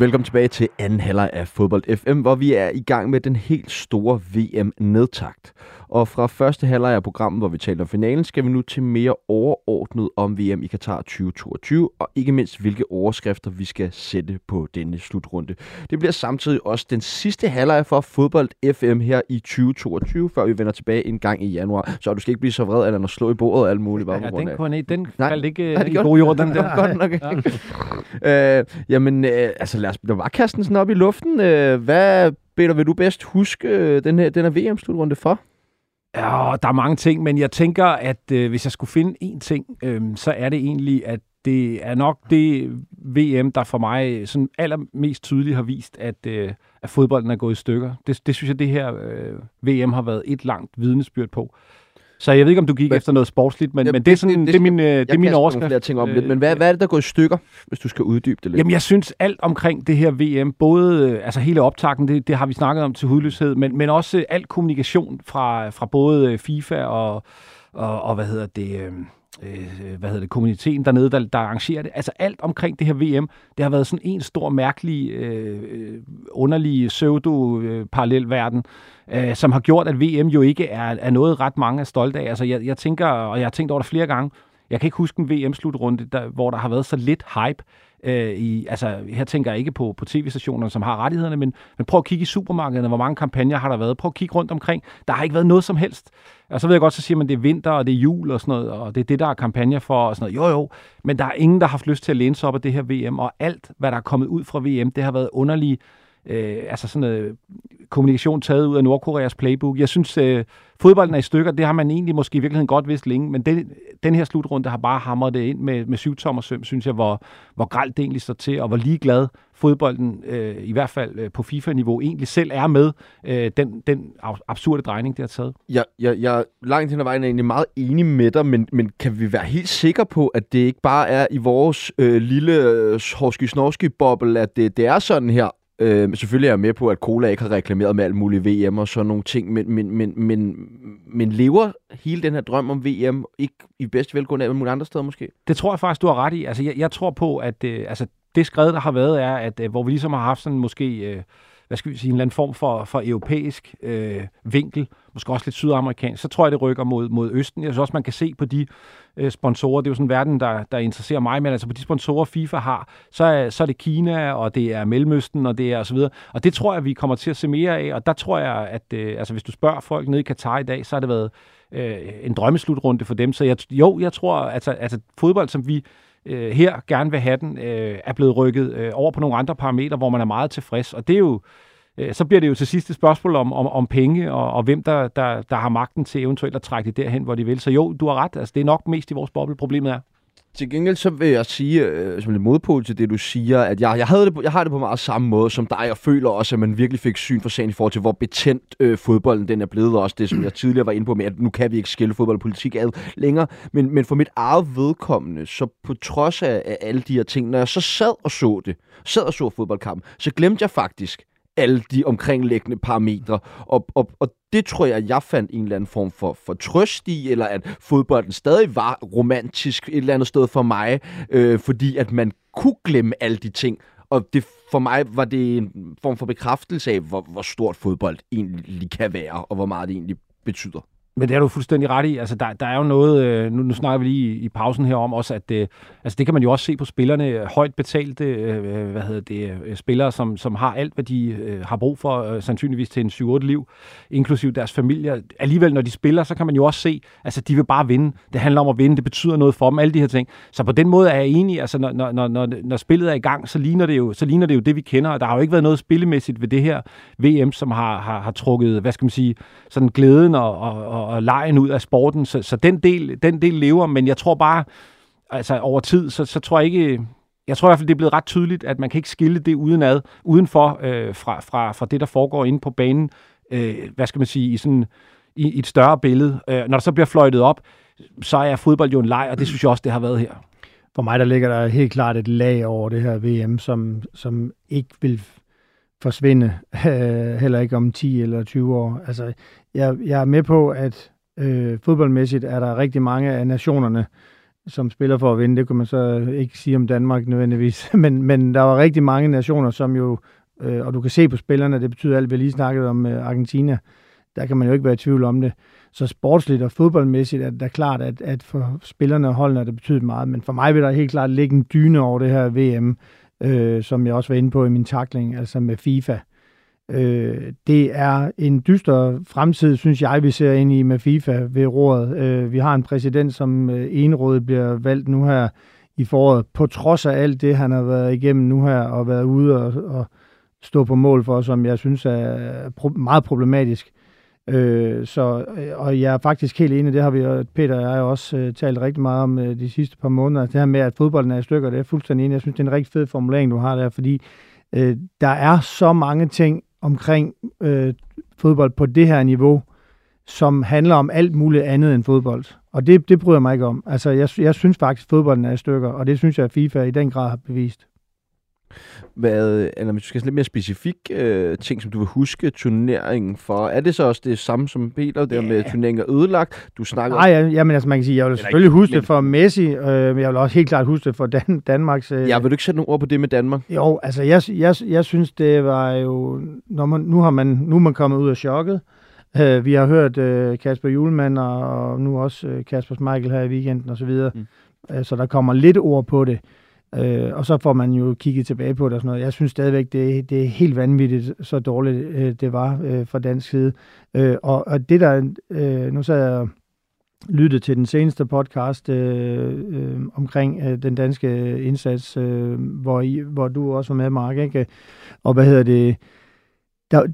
Velkommen tilbage til anden halvleg af Fodbold FM, hvor vi er i gang med den helt store VM-nedtakt. Og fra første halvleg af programmet, hvor vi taler om finalen, skal vi nu til mere overordnet om VM i Qatar 2022, og ikke mindst hvilke overskrifter vi skal sætte på denne slutrunde. Det bliver samtidig også den sidste halvleg for Fodbold FM her i 2022, før vi vender tilbage en gang i januar. Så du skal ikke blive så vred, at når slå i bordet og alt muligt. Bare Ja, den, kunne, den Nej, faldt ikke har det i god jord, den der. godt nok. øh, jamen, øh, altså lad os bare kaste den sådan op i luften. Øh, hvad, Peter, vil du bedst huske øh, den her, den her VM-slutrunde for? Ja, der er mange ting, men jeg tænker, at øh, hvis jeg skulle finde én ting, øh, så er det egentlig, at det er nok det VM, der for mig øh, sådan allermest tydeligt har vist, at, øh, at fodbolden er gået i stykker. Det, det synes jeg, det her øh, VM har været et langt vidnesbyrd på. Så jeg ved ikke, om du gik Men- efter noget sportsligt, men, Ja, men det er, sådan, det- det, det er min, øh, det er Jeg min overskrift. flere ting om Øh, lidt, men hvad, hvad er det, der går i stykker, hvis du skal uddybe det lidt? Jamen, jeg synes alt omkring det her VM, både øh, altså hele optakten, det, det har vi snakket om til hudløshed, men, men også øh, al kommunikation fra, fra både øh, FIFA og, og, og hvad hedder det, øh, Øh, øh, hvad hedder det, kommuniteten dernede, der, der arrangerer det. Altså alt omkring det her VM, det har været sådan en stor, mærkelig, øh, øh, underlig pseudo-parallelverden, øh, øh, som har gjort, at VM jo ikke er, er noget ret mange er stolte af. Altså jeg, jeg tænker, og jeg har tænkt over det flere gange, jeg kan ikke huske en VM-slutrunde, der, hvor der har været så lidt hype. Øh, i, altså, her tænker jeg ikke på, på tv-stationerne, som har rettighederne, men, men prøv at kigge i supermarkederne, hvor mange kampagner har der været. Prøv at kigge rundt omkring. Der har ikke været noget som helst. Og så ved jeg godt, så siger man, det er vinter, og det er jul og sådan noget, og det er det, der er kampagner for, og sådan noget. Jo, jo, men der er ingen, der har haft lyst til at læne sig op af det her VM, og alt, hvad der er kommet ud fra VM, det har været underlige, øh, altså sådan noget kommunikation taget ud af Nordkoreas playbook. Jeg synes, øh, fodbolden er i stykker. Det har man egentlig måske i virkeligheden godt vidst længe, men den, den her slutrunde har bare hamret det ind med, med syv tommer søm, synes jeg, hvor, hvor gralt det egentlig står til, og hvor ligeglad fodbolden, øh, i hvert fald øh, på FIFA-niveau, egentlig selv er med øh, den, den absurde drejning, det har taget. Jeg, jeg, jeg langt hen ad vejen er egentlig meget enig med dig, men, men kan vi være helt sikre på, at det ikke bare er i vores øh, lille øh, horski-snorski-boble, at det, det er sådan her? Øh, selvfølgelig er jeg med på, at Cola ikke har reklameret med alt muligt VM og sådan nogle ting, men, men, men, men, men lever hele den her drøm om VM ikke i bedst velgående alle mulige andre steder måske? Det tror jeg faktisk, du har ret i. Altså, jeg, jeg tror på, at øh, altså, det skred, der har været, er, at øh, hvor vi ligesom har haft sådan måske, øh, hvad skal vi sige, en eller anden form for, for europæisk øh, vinkel, måske også lidt sydamerikansk, så tror jeg, det rykker mod, mod Østen. Jeg synes også, man kan se på de øh, sponsorer, det er jo sådan en verden, der, der interesserer mig, men altså på de sponsorer, FIFA har, så er, så er det Kina, og det er Mellemøsten, og det er og så videre. Og det tror jeg, vi kommer til at se mere af, og der tror jeg, at øh, altså, hvis du spørger folk nede i Katar i dag, så har det været øh, en drømmeslutrunde for dem. Så jeg, jo, jeg tror, altså, altså fodbold, som vi øh, her gerne vil have den, øh, er blevet rykket øh, over på nogle andre parametre, hvor man er meget tilfreds. Og det er jo, øh, så bliver det jo til sidst et spørgsmål om, om, om penge, og, og hvem der, der, der har magten til eventuelt at trække det derhen, hvor de vil. Så jo, du har ret. Altså, det er nok mest i vores boble, problemet er. Til gengæld så vil jeg sige, øh, som en modpol til det, du siger, at jeg, jeg, havde det på, jeg har det på meget samme måde som dig, og føler også, at man virkelig fik syn for sagen i forhold til, hvor betændt øh, fodbolden den er blevet, og også det, som jeg tidligere var inde på med, at nu kan vi ikke skille fodbold og politik ad længere. Men, men for mit eget vedkommende, så på trods af, af alle de her ting, når jeg så sad og så det, sad og så fodboldkampen, så glemte jeg faktisk alle de omkringliggende parametre. Og, og, og det tror jeg, jeg fandt en eller anden form for, for trøst i, eller at fodbolden stadig var romantisk et eller andet sted for mig, øh, fordi at man kunne glemme alle de ting. Og det, for mig var det en form for bekræftelse af, hvor, hvor stort fodbold egentlig kan være, og hvor meget det egentlig betyder. Men det er du fuldstændig ret i. Altså, der, der er jo noget, øh, nu, nu snakker vi lige i, i pausen her om også, at øh, altså, det kan man jo også se på spillerne, højt betalte øh, hvad hedder det, øh, spillere, som, som har alt, hvad de øh, har brug for, øh, sandsynligvis til en 7-8 liv, inklusiv deres familier. Alligevel, når de spiller, så kan man jo også se, altså de vil bare vinde. Det handler om at vinde, det betyder noget for dem, alle de her ting. Så på den måde er jeg enig, altså når, når, når, når spillet er i gang, så ligner, det jo, så ligner det jo det, vi kender, og der har jo ikke været noget spillemæssigt ved det her VM, som har, har, har trukket, hvad skal man sige, sådan glæden og, og, og, og lejen ud af sporten, så, så den, del, den del lever, men jeg tror bare, altså over tid, så, så tror jeg ikke, jeg tror i hvert fald, det er blevet ret tydeligt, at man kan ikke skille det udenad, udenfor øh, fra, fra, fra det, der foregår inde på banen, øh, hvad skal man sige, i sådan i, i et større billede. Øh, når der så bliver fløjtet op, så er fodbold jo en leg, og det synes jeg også, det har været her. For mig der ligger der helt klart et lag over det her VM, som, som ikke vil forsvinde, øh, heller ikke om 10 eller 20 år. Altså, jeg, jeg er med på, at øh, fodboldmæssigt er der rigtig mange af nationerne, som spiller for at vinde. Det kunne man så øh, ikke sige om Danmark nødvendigvis. Men, men der var rigtig mange nationer, som jo, øh, og du kan se på spillerne, det betyder alt, vi lige snakkede om øh, Argentina, der kan man jo ikke være i tvivl om det. Så sportsligt og fodboldmæssigt er det da klart, at, at for spillerne og holdene det betydet meget. Men for mig vil der helt klart ligge en dyne over det her VM, øh, som jeg også var inde på i min takling, altså med FIFA. Øh, det er en dyster fremtid, synes jeg, vi ser ind i med FIFA ved rådet. Øh, vi har en præsident, som øh, enrådet bliver valgt nu her i foråret, på trods af alt det, han har været igennem nu her, og været ude og, og stå på mål for, som jeg synes er pro- meget problematisk. Øh, så, øh, og jeg er faktisk helt enig, det har vi, Peter og jeg også øh, talt rigtig meget om øh, de sidste par måneder, det her med, at fodbolden er i stykker, det er fuldstændig enig. Jeg synes, det er en rigtig fed formulering, du har der, fordi øh, der er så mange ting omkring øh, fodbold på det her niveau, som handler om alt muligt andet end fodbold. Og det, det bryder mig ikke om. Altså, jeg, jeg synes faktisk, at fodbolden er i stykker, og det synes jeg, at FIFA i den grad har bevist. Hvad, eller hvis du skal lidt mere specifik øh, ting, som du vil huske turneringen for, er det så også det samme som Peter, der yeah. med turneringen er ødelagt? Du snakker Nej, ja, jamen, altså man kan sige, jeg vil selvfølgelig huske men... det for Messi, øh, men jeg vil også helt klart huske det for Dan- Danmarks... Øh... Ja, vil du ikke sætte nogle ord på det med Danmark? Jo, altså jeg, jeg, jeg synes, det var jo... Når man, nu, har man, nu er man kommet ud af chokket. Uh, vi har hørt uh, Kasper Julemand og, og nu også uh, Kasper Michael her i weekenden osv., så, mm. uh, så der kommer lidt ord på det. Øh, Øh, og så får man jo kigget tilbage på det og sådan noget. Jeg synes stadigvæk, det, det er helt vanvittigt, så dårligt øh, det var øh, fra dansk side. Øh, og, og det der, øh, nu så jeg lyttet til den seneste podcast øh, øh, omkring øh, den danske indsats, øh, hvor, I, hvor du også var med, Mark, ikke? Og hvad hedder det? Der,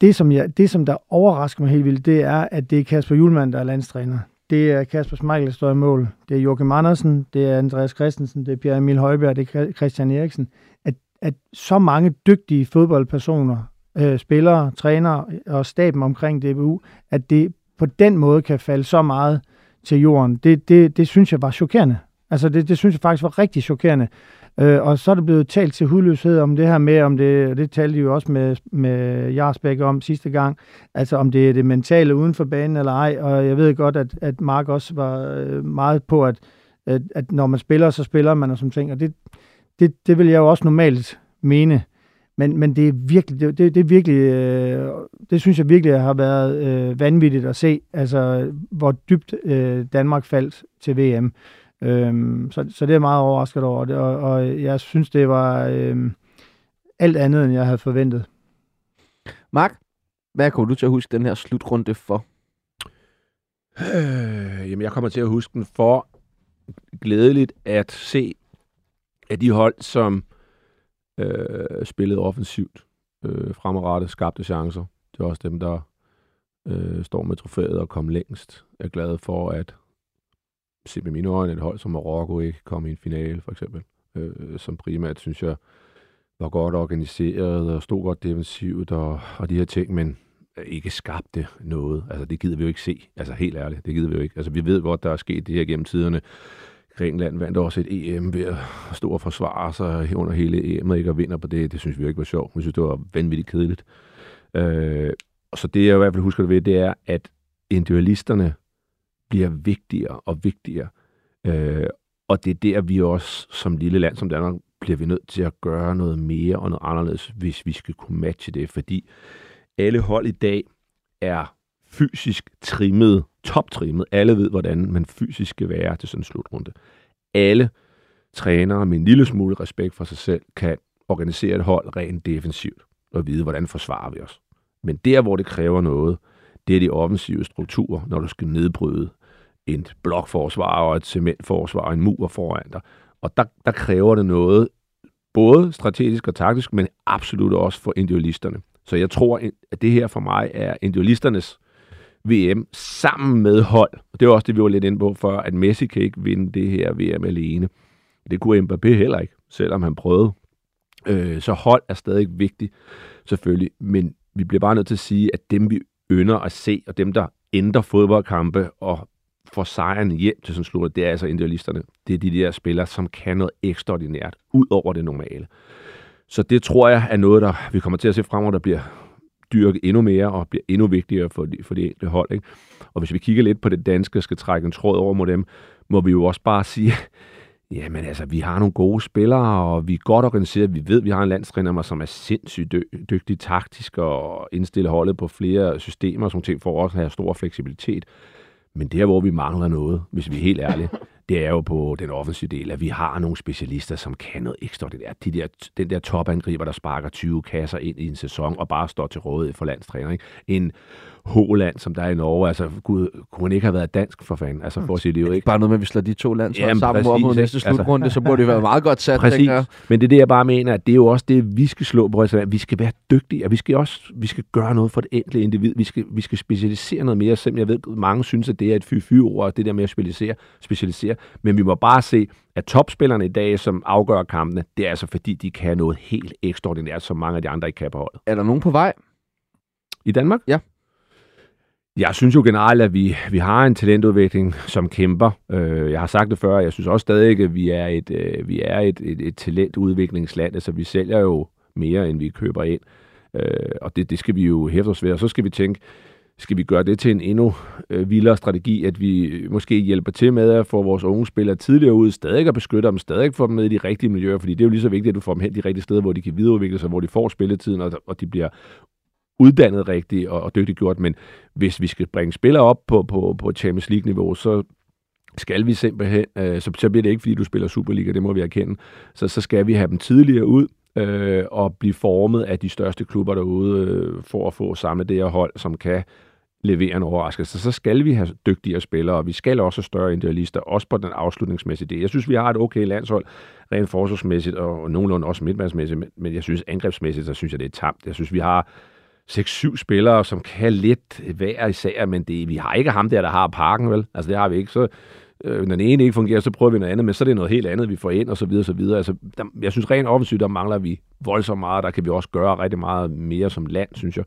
det, som jeg, det, som der overrasker mig helt vildt, det er, at det er Kasper Julemand, der er landstræner. Det er Kasper Smeichel, der står i mål. Det er Joachim Andersen, det er Andreas Christensen, det er Pierre Emil Højbjerg, det er Christian Eriksen. At, at så mange dygtige fodboldpersoner, øh, spillere, trænere og staben omkring DBU, at det på den måde kan falde så meget til jorden, det, det, det synes jeg var chokerende. Altså det, det synes jeg faktisk var rigtig chokerende. Øh, og så er det blevet talt til hudløshed om det her med, om det, og det talte de jo også med, med Jarsbæk om sidste gang, altså om det er det mentale uden for banen eller ej, og jeg ved godt, at, at Mark også var øh, meget på, at, at, at når man spiller, så spiller man og sådan ting, og det, det, det vil jeg jo også normalt mene, men, men det er virkelig, det, det, det er virkelig, øh, det synes jeg virkelig har været øh, vanvittigt at se, altså hvor dybt øh, Danmark faldt til VM. Øhm, så, så det er jeg meget overrasket over, det, og, og jeg synes, det var øhm, alt andet, end jeg havde forventet. Mark, hvad kommer du til at huske den her slutrunde for? Øh, jamen, jeg kommer til at huske den for glædeligt at se, at de hold, som øh, spillede offensivt øh, fremadrettet, skabte chancer. Det er også dem, der øh, står med trofæet og kom længst. Jeg er glad for, at set med mine øjne, et hold som Marokko ikke kom i en finale, for eksempel. Øh, som primært, synes jeg, var godt organiseret og stod godt defensivt og, og de her ting, men ikke skabte noget. Altså, det gider vi jo ikke se. Altså, helt ærligt, det gider vi jo ikke. Altså, vi ved godt, der er sket det her gennem tiderne. Grækenland vandt også et EM ved at stå og forsvare sig under hele EM'et, og ikke Og vinder på det. Det synes vi jo ikke var sjovt. Vi synes, det var vanvittigt kedeligt. Øh, så det, jeg i hvert fald husker det ved, det er, at individualisterne bliver vigtigere og vigtigere. Øh, og det er der, vi også som lille land som Danmark bliver vi nødt til at gøre noget mere og noget anderledes, hvis vi skal kunne matche det. Fordi alle hold i dag er fysisk trimmet, toptrimmet. Alle ved, hvordan man fysisk skal være til sådan en slutrunde. Alle trænere med en lille smule respekt for sig selv kan organisere et hold rent defensivt og vide, hvordan forsvarer vi os. Men der, hvor det kræver noget, det er de offensive strukturer, når du skal nedbryde et blokforsvar og et cementforsvar og en mur foran dig. Og der, der kræver det noget, både strategisk og taktisk, men absolut også for individualisterne. Så jeg tror, at det her for mig er individualisternes VM sammen med hold. Og det er også det, vi var lidt inde på før, at Messi kan ikke vinde det her VM alene. Det kunne Mbappé heller ikke, selvom han prøvede. Øh, så hold er stadig vigtigt, selvfølgelig. Men vi bliver bare nødt til at sige, at dem, vi ynder at se, og dem, der ændrer fodboldkampe og får sejren hjem til sådan slutter, det er altså individualisterne. Det er de der spillere, som kan noget ekstraordinært, ud over det normale. Så det tror jeg er noget, der vi kommer til at se fremover, der bliver dyrket endnu mere og bliver endnu vigtigere for de, for de enkelte hold. Ikke? Og hvis vi kigger lidt på det danske og skal trække en tråd over mod dem, må vi jo også bare sige, jamen altså, vi har nogle gode spillere, og vi er godt organiseret. Vi ved, at vi har en landstræner, som er sindssygt dy- dygtig taktisk og indstille holdet på flere systemer, som ting for også at have stor fleksibilitet. Men der, hvor vi mangler noget, hvis vi er helt ærlige, det er jo på den offensive del, at vi har nogle specialister, som kan noget ekstraordinært. De der, den der topangriber, der sparker 20 kasser ind i en sæson og bare står til rådighed for landstræner. Ikke? En Håland, som der er i Norge. Altså, gud, kunne han ikke have været dansk for fanden? Altså, for sit liv, ikke? Bare noget med, at vi slår de to lande Jamen, sammen præcis, mod næste? Altså- slutrunde, så burde det være meget godt sat, Præcis. tænker. Men det er det, jeg bare mener, at det er jo også det, vi skal slå på. Altså, vi skal være dygtige, og vi skal også vi skal gøre noget for det enkelte individ. Vi skal, vi skal specialisere noget mere. Selvom jeg ved, mange synes, at det er et fy-fy-ord, det der med at specialisere, specialisere. Men vi må bare se, at topspillerne i dag, som afgør kampene, det er altså fordi, de kan noget helt ekstraordinært, som mange af de andre ikke kan på holdet. Er der nogen på vej? I Danmark? Ja. Jeg synes jo generelt, at vi, vi har en talentudvikling, som kæmper. Øh, jeg har sagt det før, jeg synes også stadig, at vi er et, øh, vi er et, et, et talentudviklingsland. Altså, vi sælger jo mere, end vi køber ind. Øh, og det, det skal vi jo hæfte os ved. Og så skal vi tænke, skal vi gøre det til en endnu øh, vildere strategi, at vi måske hjælper til med at få vores unge spillere tidligere ud, stadig at beskytte dem, stadig få dem med i de rigtige miljøer, fordi det er jo lige så vigtigt, at du får dem hen de rigtige steder, hvor de kan videreudvikle sig, hvor de får spilletiden, og, og de bliver uddannet rigtigt og, og dygtigt gjort. Men hvis vi skal bringe spillere op på, på, på Champions League-niveau, så skal vi simpelthen, øh, så, så bliver det ikke, fordi du spiller Superliga, det må vi erkende. Så, så skal vi have dem tidligere ud, øh, og blive formet af de største klubber derude, øh, for at få samlet det her hold, som kan levere en overraskelse. Så skal vi have dygtigere spillere, og vi skal også have større individualister, også på den afslutningsmæssige del. Jeg synes, vi har et okay landshold, rent forsvarsmæssigt, og nogenlunde også midtmandsmæssigt, men, jeg synes angrebsmæssigt, så synes jeg, det er tamt. Jeg synes, vi har 6-7 spillere, som kan lidt hver især, men det, vi har ikke ham der, der har parken, vel? Altså, det har vi ikke. Så, øh, når den ene ikke fungerer, så prøver vi noget andet, men så er det noget helt andet, vi får ind, og så videre, og så videre. Altså, der, jeg synes, rent offensivt, der mangler vi voldsomt meget, der kan vi også gøre rigtig meget mere som land, synes jeg.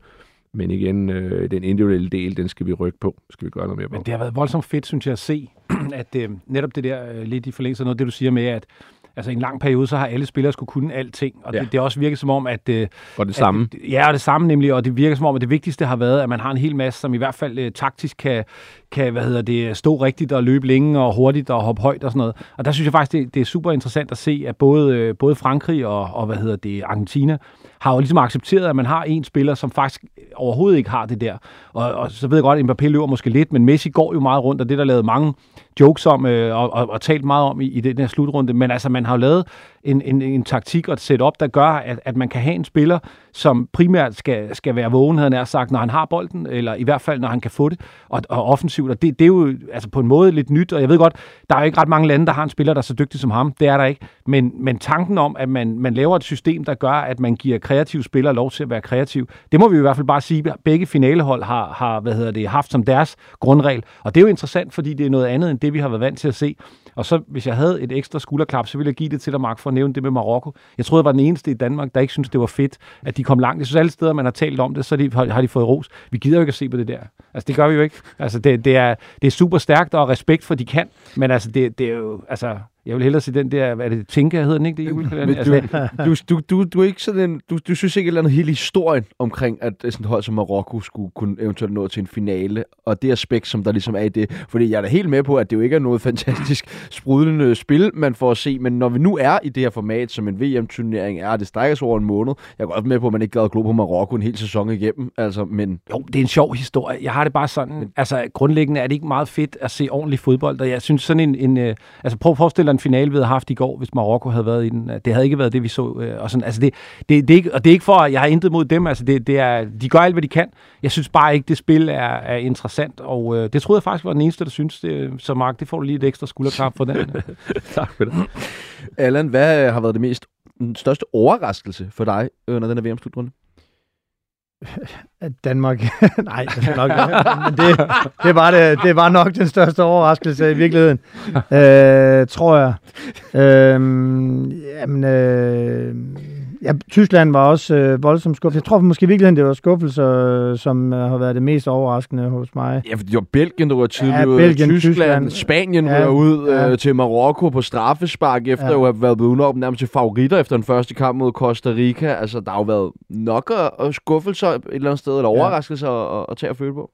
Men igen, øh, den individuelle del, den skal vi rykke på. Skal vi gøre noget mere på. Men det har været voldsomt fedt, synes jeg, at se, at øh, netop det der, øh, lidt i forlængelse af noget, det du siger med, at altså, i en lang periode, så har alle spillere skulle kunne alting. Og Ja. det, det også virket som om, at... Øh, Og det samme. At, ja, og det samme nemlig, og det virker som om, at det vigtigste har været, at man har en hel masse, som i hvert fald øh, taktisk kan, kan hvad hedder det, stå rigtigt og løbe længe og hurtigt og hoppe højt og sådan noget. Og der synes jeg faktisk, det, det er super interessant at se, at både, øh, både Frankrig og, og hvad hedder det, Argentina har jo ligesom accepteret, at man har en spiller, som faktisk overhovedet ikke har det der. Og, og så ved jeg godt, at Mbappé løber måske lidt, men Messi går jo meget rundt, og det der lavet mange jokes om øh, og, og, og talt meget om i, i den her slutrunde. Men altså, man har jo lavet en, en, en taktik og et setup, der gør, at, at man kan have en spiller, som primært skal, skal være vågen, havde han sagt, når han har bolden, eller i hvert fald, når han kan få det, og, og offensivt. Og det, det er jo altså på en måde lidt nyt, og jeg ved godt, der er jo ikke ret mange lande, der har en spiller, der er så dygtig som ham. Det er der ikke. Men, men tanken om, at man, man laver et system, der gør, at man giver kreative spillere lov til at være kreativ, det må vi i hvert fald bare sige, at begge finalehold har, har hvad hedder det, haft som deres grundregel. Og det er jo interessant, fordi det er noget andet end det, vi har været vant til at se. Og så, hvis jeg havde et ekstra skulderklap, så ville jeg give det til dig, Mark, for at nævne det med Marokko. Jeg troede, jeg var den eneste i Danmark, der ikke synes det var fedt, at de kom langt. Jeg synes, alle steder, man har talt om det, så de, har de fået ros. Vi gider jo ikke at se på det der. Altså, det gør vi jo ikke. Altså, det, det, er, det er super stærkt, og respekt for, de kan. Men altså, det, det er jo, altså, jeg vil hellere se den der, hvad er det, Tinka hedder den ikke? Det, Men altså, du, du, du, du, er ikke sådan, du, du synes ikke et eller andet hele historien omkring, at sådan et hold som Marokko skulle kunne eventuelt nå til en finale, og det aspekt, som der ligesom er i det. Fordi jeg er da helt med på, at det jo ikke er noget fantastisk sprudlende spil, man får at se, men når vi nu er i det her format, som en VM-turnering er, det strækker sig over en måned, jeg er godt med på, at man ikke gad at glo på Marokko en hel sæson igennem, altså, men Jo, det er en sjov historie. Jeg har det bare sådan, altså grundlæggende er det ikke meget fedt at se ordentlig fodbold, og jeg synes sådan en, en øh, altså prøv at forestille dig en finale, vi havde haft i går, hvis Marokko havde været i den. Det havde ikke været det, vi så. Øh, og, sådan. Altså det, det, det er ikke, og det er ikke for, at jeg har intet mod dem. Altså det, det er, de gør alt, hvad de kan. Jeg synes bare ikke, det spil er, er interessant, og øh, det troede jeg faktisk var den eneste, der synes det. Øh, så Mark, det får du lige et ekstra skulderklap for den. tak for det. Allan, hvad øh, har været det mest den største overraskelse for dig under den her VM-slutrunde? At Danmark... Nej, det, er nok, men det, det, var det, det var nok den største overraskelse i virkeligheden, øh, tror jeg. Øh, jamen, øh, Ja, Tyskland var også øh, voldsomt skuffet. Jeg tror måske i virkeligheden, det var skuffelser, øh, som øh, har været det mest overraskende hos mig. Ja, for det var Belgien, der var tidligere Ja, ud, Belgien, Tyskland, Tyskland. Spanien Ja, ja, ud ja. øh, til Marokko på straffespark, efter Ja. ja. at have været blevet udnævnt nærmest til favoritter efter den første kamp mod Costa Rica. Altså, der har jo været nok af- af skuffelser et eller andet sted, eller Ja. overraskelser at, at, at tage at føle på.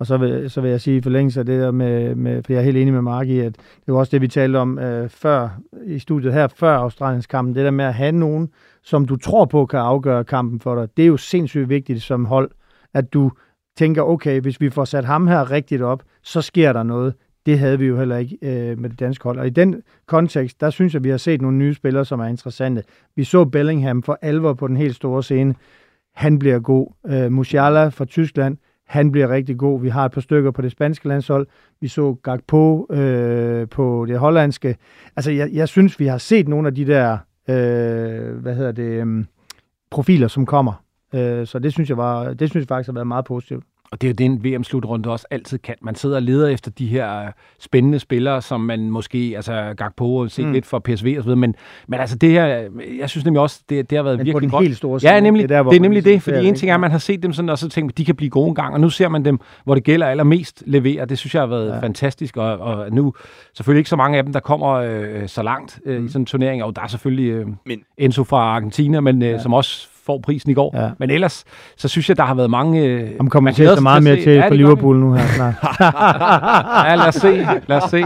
Og så vil, så vil jeg sige i forlængelse af det der med, med for jeg er helt enig med Mark i, at det var også det, vi talte om øh, før i studiet her, før Australiens kampen. Det der med at have nogen, som du tror på kan afgøre kampen for dig, det er jo sindssygt vigtigt som hold, at du tænker, okay, hvis vi får sat ham her rigtigt op, så sker der noget. Det havde vi jo heller ikke øh, med det danske hold. Og i den kontekst, der synes jeg, vi har set nogle nye spillere, som er interessante. Vi så Bellingham for alvor på den helt store scene. Han bliver god. Øh, Musiala fra Tyskland, han bliver rigtig god. Vi har et par stykker på det spanske landshold. Vi så Gakpo øh, på det hollandske. Altså, jeg, jeg synes, vi har set nogle af de der, øh, hvad hedder det, um, profiler, som kommer. Øh, så det synes jeg var, det synes jeg faktisk har været meget positivt. Og det er jo den VM-slutrunde også altid kan. Man sidder og leder efter de her øh, spændende spillere, som man måske, altså Gakpo og set Mm. lidt for PSV og så videre, men, men altså det her, jeg synes nemlig også, det, det har været Men på virkelig den godt. helt store scene. Ja, nemlig. Det er, hvor det er nemlig ligesom det, fordi en ting er, at man har set dem sådan, og så tænker man, de kan blive gode en gang, og nu ser man dem, hvor det gælder allermest levere. Det synes jeg har været Ja. ja. fantastisk, og, og nu selvfølgelig ikke så mange af dem, der kommer øh, så langt øh, Mm. i sådan en turnering, og der er selvfølgelig øh, Men- Enzo fra Argentina, men øh, Ja. som også får prisen i går. Ja. Men ellers, så synes jeg, der har været mange... Øh, Ham kommer til at sig meget mere til Ja, på Liverpool nu her snart. ja, lad os se. Lad os se.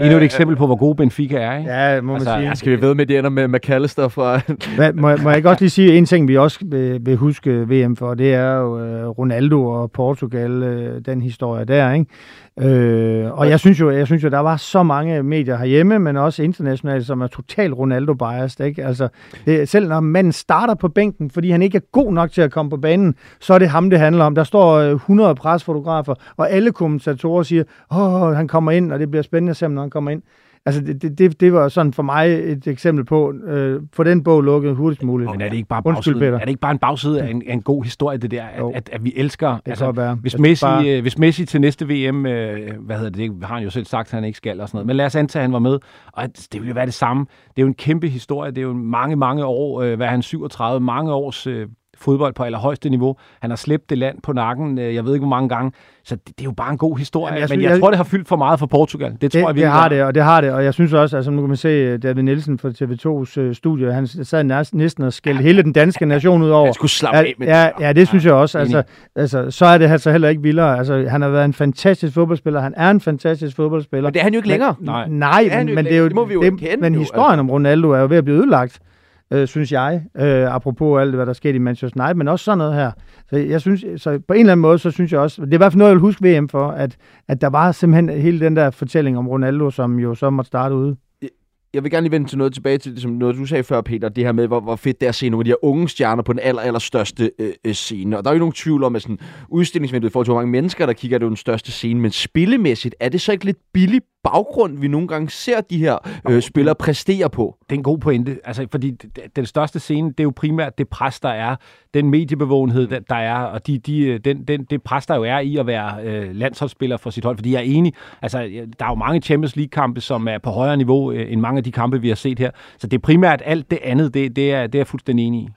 Endnu et eksempel på, hvor god Benfica er, ikke? ja, må man Altså, sige. Ja, skal vi ved med, at det ender med McAllister fra... Hvad, må, jeg- må jeg ikke også lige sige en ting, vi også vil, vil huske VM for, det er jo øh, Ronaldo og Portugal, øh, den historie der, ikke? Øh, og jeg synes, jo, jeg synes jo, der var så mange medier herhjemme, men også internationalt, som er totalt Ronaldo-biased, ikke? Altså, det, selv når manden starter på bænken, fordi han ikke er god nok til at komme på banen, så er det ham, det handler om. Der står øh, 100 presfotografer, og alle kommentatorer siger, åh, han kommer ind, og det bliver spændende at se, når han kommer ind. Altså, det, det, det, det var sådan for mig et eksempel på, øh, få den bog lukket hurtigst muligt. Men er det ikke bare Undskyld, bagsiden, Peter. er det ikke bare en bagside af en, af en god historie, det der, at, at, at vi elsker... Det altså, være. hvis Jeg Messi, bare... hvis Messi til næste VM, øh, hvad hedder det, det har han jo selv sagt, at han ikke skal og sådan noget, men lad os antage, at han var med, og at det ville jo være det samme. Det er jo en kæmpe historie, det er jo mange, mange år, øh, hvad er han, 37, mange års øh, fodbold på allerhøjeste niveau. Han har slæbt det land på nakken, øh, jeg ved ikke hvor mange gange, så det, det er jo bare en god historie, Jamen, jeg men synes- jeg, jeg- tror, det har fyldt for meget for Portugal. Det, Det, tror jeg det virkelig, har det, og det har det, og jeg synes også, altså nu kan man se øh, David Nielsen fra TV2's øh, studie, han sad næsten, og skældte hele den danske nation ud over. Jeg skulle slappe Ja, af med ja, ja, det synes jeg også. Altså, altså, så er det altså heller ikke vildere. Altså, han har været en fantastisk fodboldspiller. Han er en fantastisk fodboldspiller. Men det er han jo ikke længere. Men, Nej. nej, Det han men, jo men det er jo. Det må vi jo erkende men jo, historien altså. om Ronaldo er jo ved at blive ødelagt, øh, synes jeg, øh, apropos alt, hvad der skete i Manchester United, men også sådan noget her. Så jeg synes, så på en eller anden måde, så synes jeg også, det er i hvert fald noget, jeg vil huske VM for, at, at der var simpelthen hele den der fortælling om Ronaldo, som jo så måtte starte ude. jeg vil gerne lige vende til noget tilbage til, som noget du sagde før, Peter, det her med, hvor, hvor fedt det er at se nogle af de her unge stjerner på den aller, aller største øh, øh, scene. Og der er jo nogle nogen tvivl om, at sådan, udstillingsvinduet i forhold til, hvor mange mennesker, der kigger, det er jo den største scene. Men spillemæssigt, er det så ikke lidt billig baggrund, vi nogle gange ser de her øh, spillere præstere på? Det er en god pointe, altså, fordi den største scene, det er jo primært det pres, der er, den mediebevågenhed, der- der er, og de, de, øh, den, den, det pres, der jo er i at være øh, landsholdsspiller for sit hold. Fordi jeg er enig, altså, der er jo mange Champions League-kampe, som er på højere niveau øh, end mange af de kampe, vi har set her. Så det er primært alt det andet, det, det, er, det er jeg fuldstændig enig i.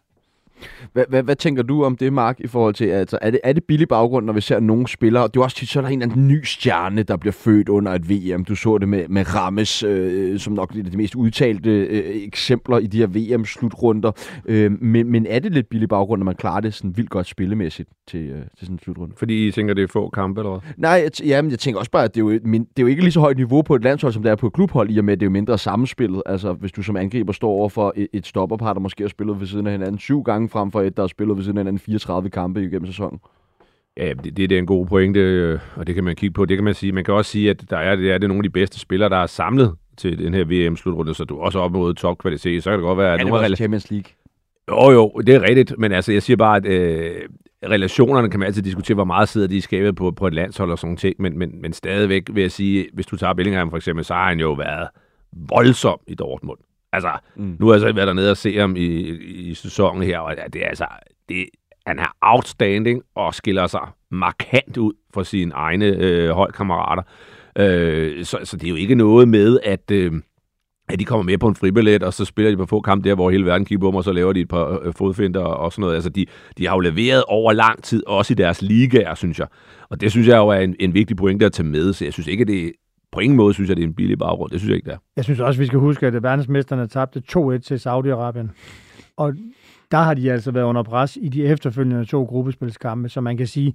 Hvad, hvad, hvad tænker du om det, Mark, i forhold til, altså, er det, er det billig baggrund, når vi ser nogle spillere? Det er også tit, så er der en eller anden ny stjerne, der bliver født under et VM. Du så det med, med Rammes, øh, som nok er de mest udtalte øh, eksempler i de her VM-slutrunder. Øh, men, men er det lidt billig baggrund, når man klarer det sådan vildt godt spillemæssigt til, øh, til sådan en slutrunde? Fordi I tænker, det er få kampe, eller hvad? Nej, jeg, ja, men jeg tænker også bare, at det er, jo, min, det er jo ikke lige så højt niveau på et landshold, som det er på et klubhold, i og med, at det er jo mindre sammenspillet. Altså, hvis du som angriber står over for et, et stopperpar, der måske har spillet ved siden af hinanden syv gange, frem for et, der har spillet ved siden af hinanden 34 kampe igennem sæsonen. Ja, det, det, er en god pointe, øh, og det kan man kigge på. Det kan man sige. Man kan også sige, at der er, det er det nogle af de bedste spillere, der er samlet til den her VM-slutrunde, så du er også op mod topkvalitet. Så kan det godt være, Ja, det var også Champions League. Jo, jo, det er rigtigt, men altså, jeg siger bare, at øh, relationerne kan man altid diskutere, hvor meget sidder de i skabet på, på et landshold og sådan ting, men, men, men stadigvæk vil jeg sige, hvis du tager Bellingham for eksempel, så har han jo været voldsom i Dortmund. Altså, Mm. nu har jeg så været dernede og se ham i, i, i sæsonen her, og det er altså, det, han er outstanding og skiller sig markant ud fra sine egne øh, holdkammerater. Øh, så, så det er jo ikke noget med, at... Øh, at de kommer med på en fribillet, og så spiller de på få kamp der, hvor hele verden kigger på dem, og så laver de et par øh, fodfinder og sådan noget. Altså, de, de har jo leveret over lang tid, også i deres ligaer, synes jeg. Og det synes jeg jo er en, en vigtig pointe at tage med, så jeg synes ikke, at det på ingen måde synes jeg, det er en billig baggrund. Det synes jeg ikke, det er. Jeg synes også, vi skal huske, at verdensmesterne tabte 2-1 til Saudi-Arabien. Og der har de altså været under pres i de efterfølgende to gruppespilskampe, så man kan sige,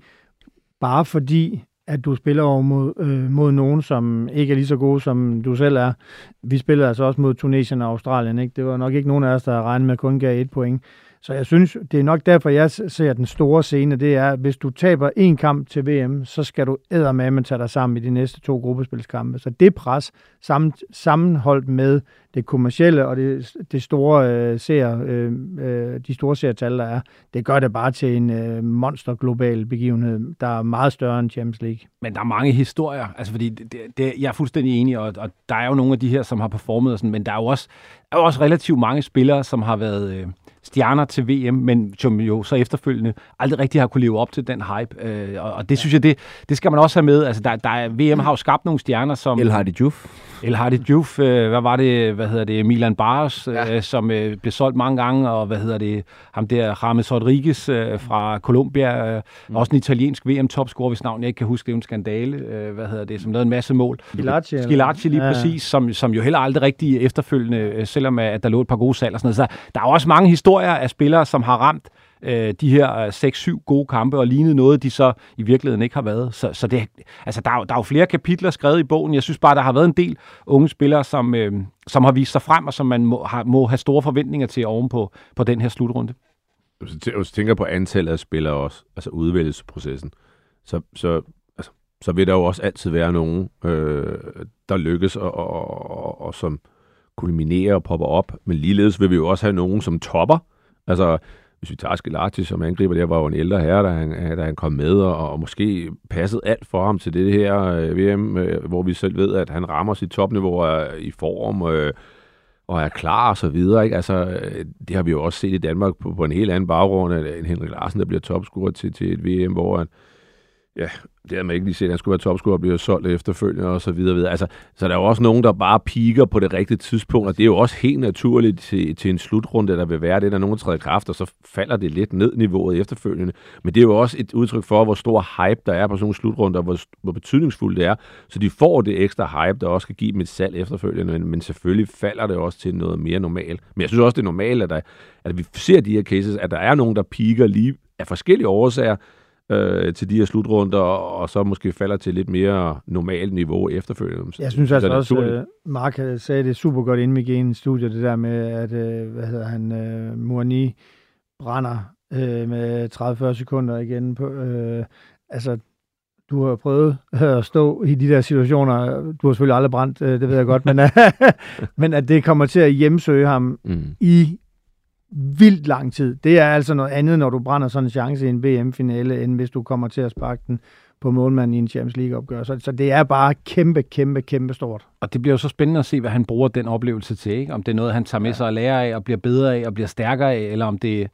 bare fordi at du spiller over mod, øh, mod nogen, som ikke er lige så gode, som du selv er. Vi spillede altså også mod Tunesien og Australien. Ikke? Det var nok ikke nogen af os, der regnede med at kun gav et point. Så jeg synes, det er nok derfor, jeg ser den store scene, det er, at hvis du taber en kamp til VM, så skal du eddermame tage dig sammen i de næste to gruppespilskampe. Så det pres, sammen, sammenholdt med det kommercielle og det, det store øh, ser, øh, øh, de store serietal, der er, det gør det bare til en øh, monster global begivenhed, der er meget større end Champions League. Men der er mange historier, altså fordi det, det, jeg er fuldstændig enig, og, og der er jo nogle af de her, som har performet, og sådan, men der er jo også, er jo også relativt mange spillere, som har været... Øh, stjerner til VM, men som jo så efterfølgende aldrig rigtig har kunne leve op til den hype. Øh, og, og det synes jeg, det, det skal man også have med. Altså, der, der er, VM har jo skabt nogle stjerner, som... El Hardy Juf. El Hardy Juf, øh, hvad var det, hvad hedder det, Milan Barros, øh, ja. som øh, blev solgt mange gange, og hvad hedder det, ham der, James Rodriguez øh, fra Colombia, øh, mm. også en italiensk VM-topscorer, hvis navn jeg ikke kan huske, det er en skandale, øh, hvad hedder det, som lavede en masse mål. Skilacci. Skilacci lige ja. præcis, som, som jo heller aldrig rigtig efterfølgende, øh, selvom at der lå et par gode salg og sådan noget. Så der er også mange historier af spillere, som har ramt øh, de her øh, 6-7 gode kampe og lignet noget, de så i virkeligheden ikke har været. Så, så det, altså, der, er, der er jo flere kapitler skrevet i bogen. Jeg synes bare, der har været en del unge spillere, som, øh, som har vist sig frem, og som man må, har, må have store forventninger til ovenpå på den her slutrunde. Hvis du tænker på antallet af spillere også, altså udvælgelsesprocessen, så, så, altså, så vil der jo også altid være nogen, øh, der lykkes og, og, og, og som kulminerer og popper op. Men ligeledes vil vi jo også have nogen, som topper. Altså, hvis vi tager Skelati som angriber, der var jo en ældre herre, da han, øh, da han kom med, og, og måske passede alt for ham til det her øh, VM, øh, hvor vi selv ved, at han rammer sit topniveau er i form øh, og er klar og så videre. Ikke? Altså, øh, det har vi jo også set i Danmark på, på en helt anden baggrund, at øh, en Henrik Larsen, der bliver topscorer til, til et VM, hvor han, ja, det havde man ikke lige set, at han skulle være topscorer og blive solgt efterfølgende og så videre. videre. Altså, så der er jo også nogen, der bare piker på det rigtige tidspunkt, og det er jo også helt naturligt til, til en slutrunde, der vil være det, der nogen træder kraft, og så falder det lidt ned niveauet efterfølgende. Men det er jo også et udtryk for, hvor stor hype der er på sådan nogle slutrunder, hvor, hvor betydningsfuldt det er. Så de får det ekstra hype, der også kan give dem et salg efterfølgende, men, men selvfølgelig falder det også til noget mere normalt. Men jeg synes også, det er normalt, at, der, at vi ser de her cases, at der er nogen, der piker lige af forskellige årsager, øh, til de her slutrunder, og så måske falder til lidt mere normalt niveau efterfølgende. Jeg synes altså også, at Mark sagde det super godt inde med gen studie, det der med, at øh, hvad hedder han, øh, Mourni brænder øh, med 30-40 sekunder igen. På, øh, altså, du har prøvet at stå i de der situationer. Du har selvfølgelig aldrig brændt, det ved jeg godt, men, men at det kommer til at hjemsøge ham mm. i vildt lang tid. Det er altså noget andet, når du brænder sådan en chance i en VM-finale, end hvis du kommer til at sparke den på målmanden i en Champions League-opgør. Så, så det er bare kæmpe, kæmpe, kæmpe stort. Og det bliver jo så spændende at se, hvad han bruger den oplevelse til. Ikke? Om det er noget, han tager med sig og lærer af, og bliver bedre af, og bliver stærkere af, eller om det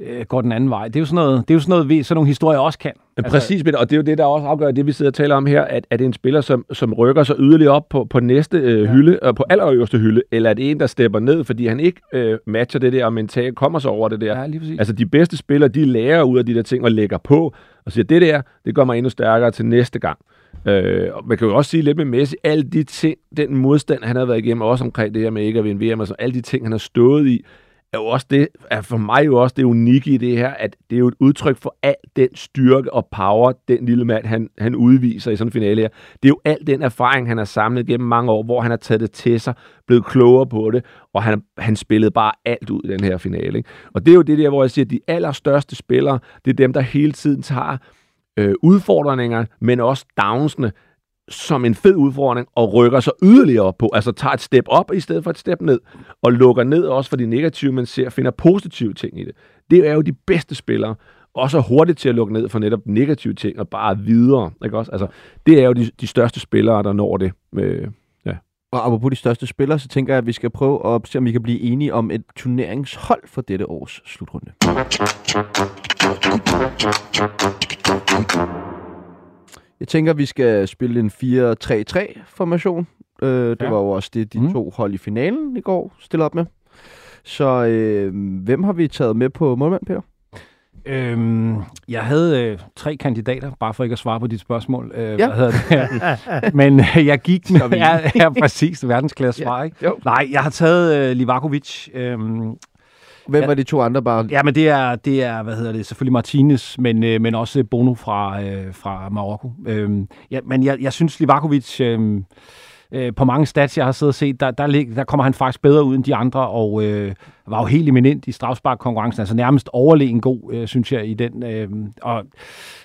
øh, går den anden vej. Det er jo sådan noget, det er jo sådan noget, vi, sådan nogle historier også kan. Altså, Præcis, og det er jo det, der også afgør det, vi sidder og taler om her, at, at det er en spiller, som, som rykker sig yderligere op på, på næste øh, ja. hylde, og på allerøverste hylde, eller er det en, der stepper ned, fordi han ikke øh, matcher det der, og mentalt kommer sig over det der. Ja, lige præcis. Altså de bedste spillere, de lærer ud af de der ting og lægger på, og siger, det der, det gør mig endnu stærkere til næste gang. Øh, og man kan jo også sige lidt med Messi, alle de ting, den modstand, han har været igennem, også omkring det her med ikke at vinde VM, altså alle de ting, han har stået i, er jo også det, er for mig jo også det unikke i det her, at det er jo et udtryk for al den styrke og power, den lille mand, han, han udviser i sådan en finale her. Det er jo al den erfaring, han har samlet gennem mange år, hvor han har taget det til sig, blevet klogere på det, og han, han spillede bare alt ud i den her finale. Ikke? Og det er jo det der, hvor jeg siger, at de allerstørste spillere, det er dem, der hele tiden tager øh, udfordringer, men også downsene, som en fed udfordring og rykker sig yderligere op på. Altså tager et step op i stedet for et step ned. Og lukker ned også for de negative, man ser, finder positive ting i det. Det er jo de bedste spillere. Også hurtigt til at lukke ned for netop negative ting og bare videre. Ikke også? Altså, det er jo de, de største spillere, der når det. Med, ja. Og apropos de største spillere, så tænker jeg, at vi skal prøve at se, om vi kan blive enige om et turneringshold for dette års slutrunde. Jeg tænker, vi skal spille en 4-3-3-formation, Øh, det Ja. var jo også det, de Mm. to hold i finalen i går stillede op med. Så øh, hvem har vi taget med på målmand, Peter? Øhm, jeg havde øh, tre kandidater, bare for ikke at svare på dit spørgsmål. Øh, Ja. Hvad hedder det? Men øh, jeg gik er med... ja, ja, præcis. Verdensklasse Ja. svar, ikke? Jo. Nej, jeg har taget øh, Livakovic. Øhm, Hvem Ja. var de to andre bare? ja, men det er, det er, hvad hedder det, selvfølgelig Martinez, men, øh, men også Bono fra, øh, fra Marokko. Øhm, ja, men jeg, jeg synes, Livakovic... Øh, øh, på mange stats, jeg har siddet og set, der, der, lig- der kommer han faktisk bedre ud end de andre, og øh, var jo helt eminent i strafsparkkonkurrencen, altså nærmest overlegen god, øh, synes jeg, i den. Øh, og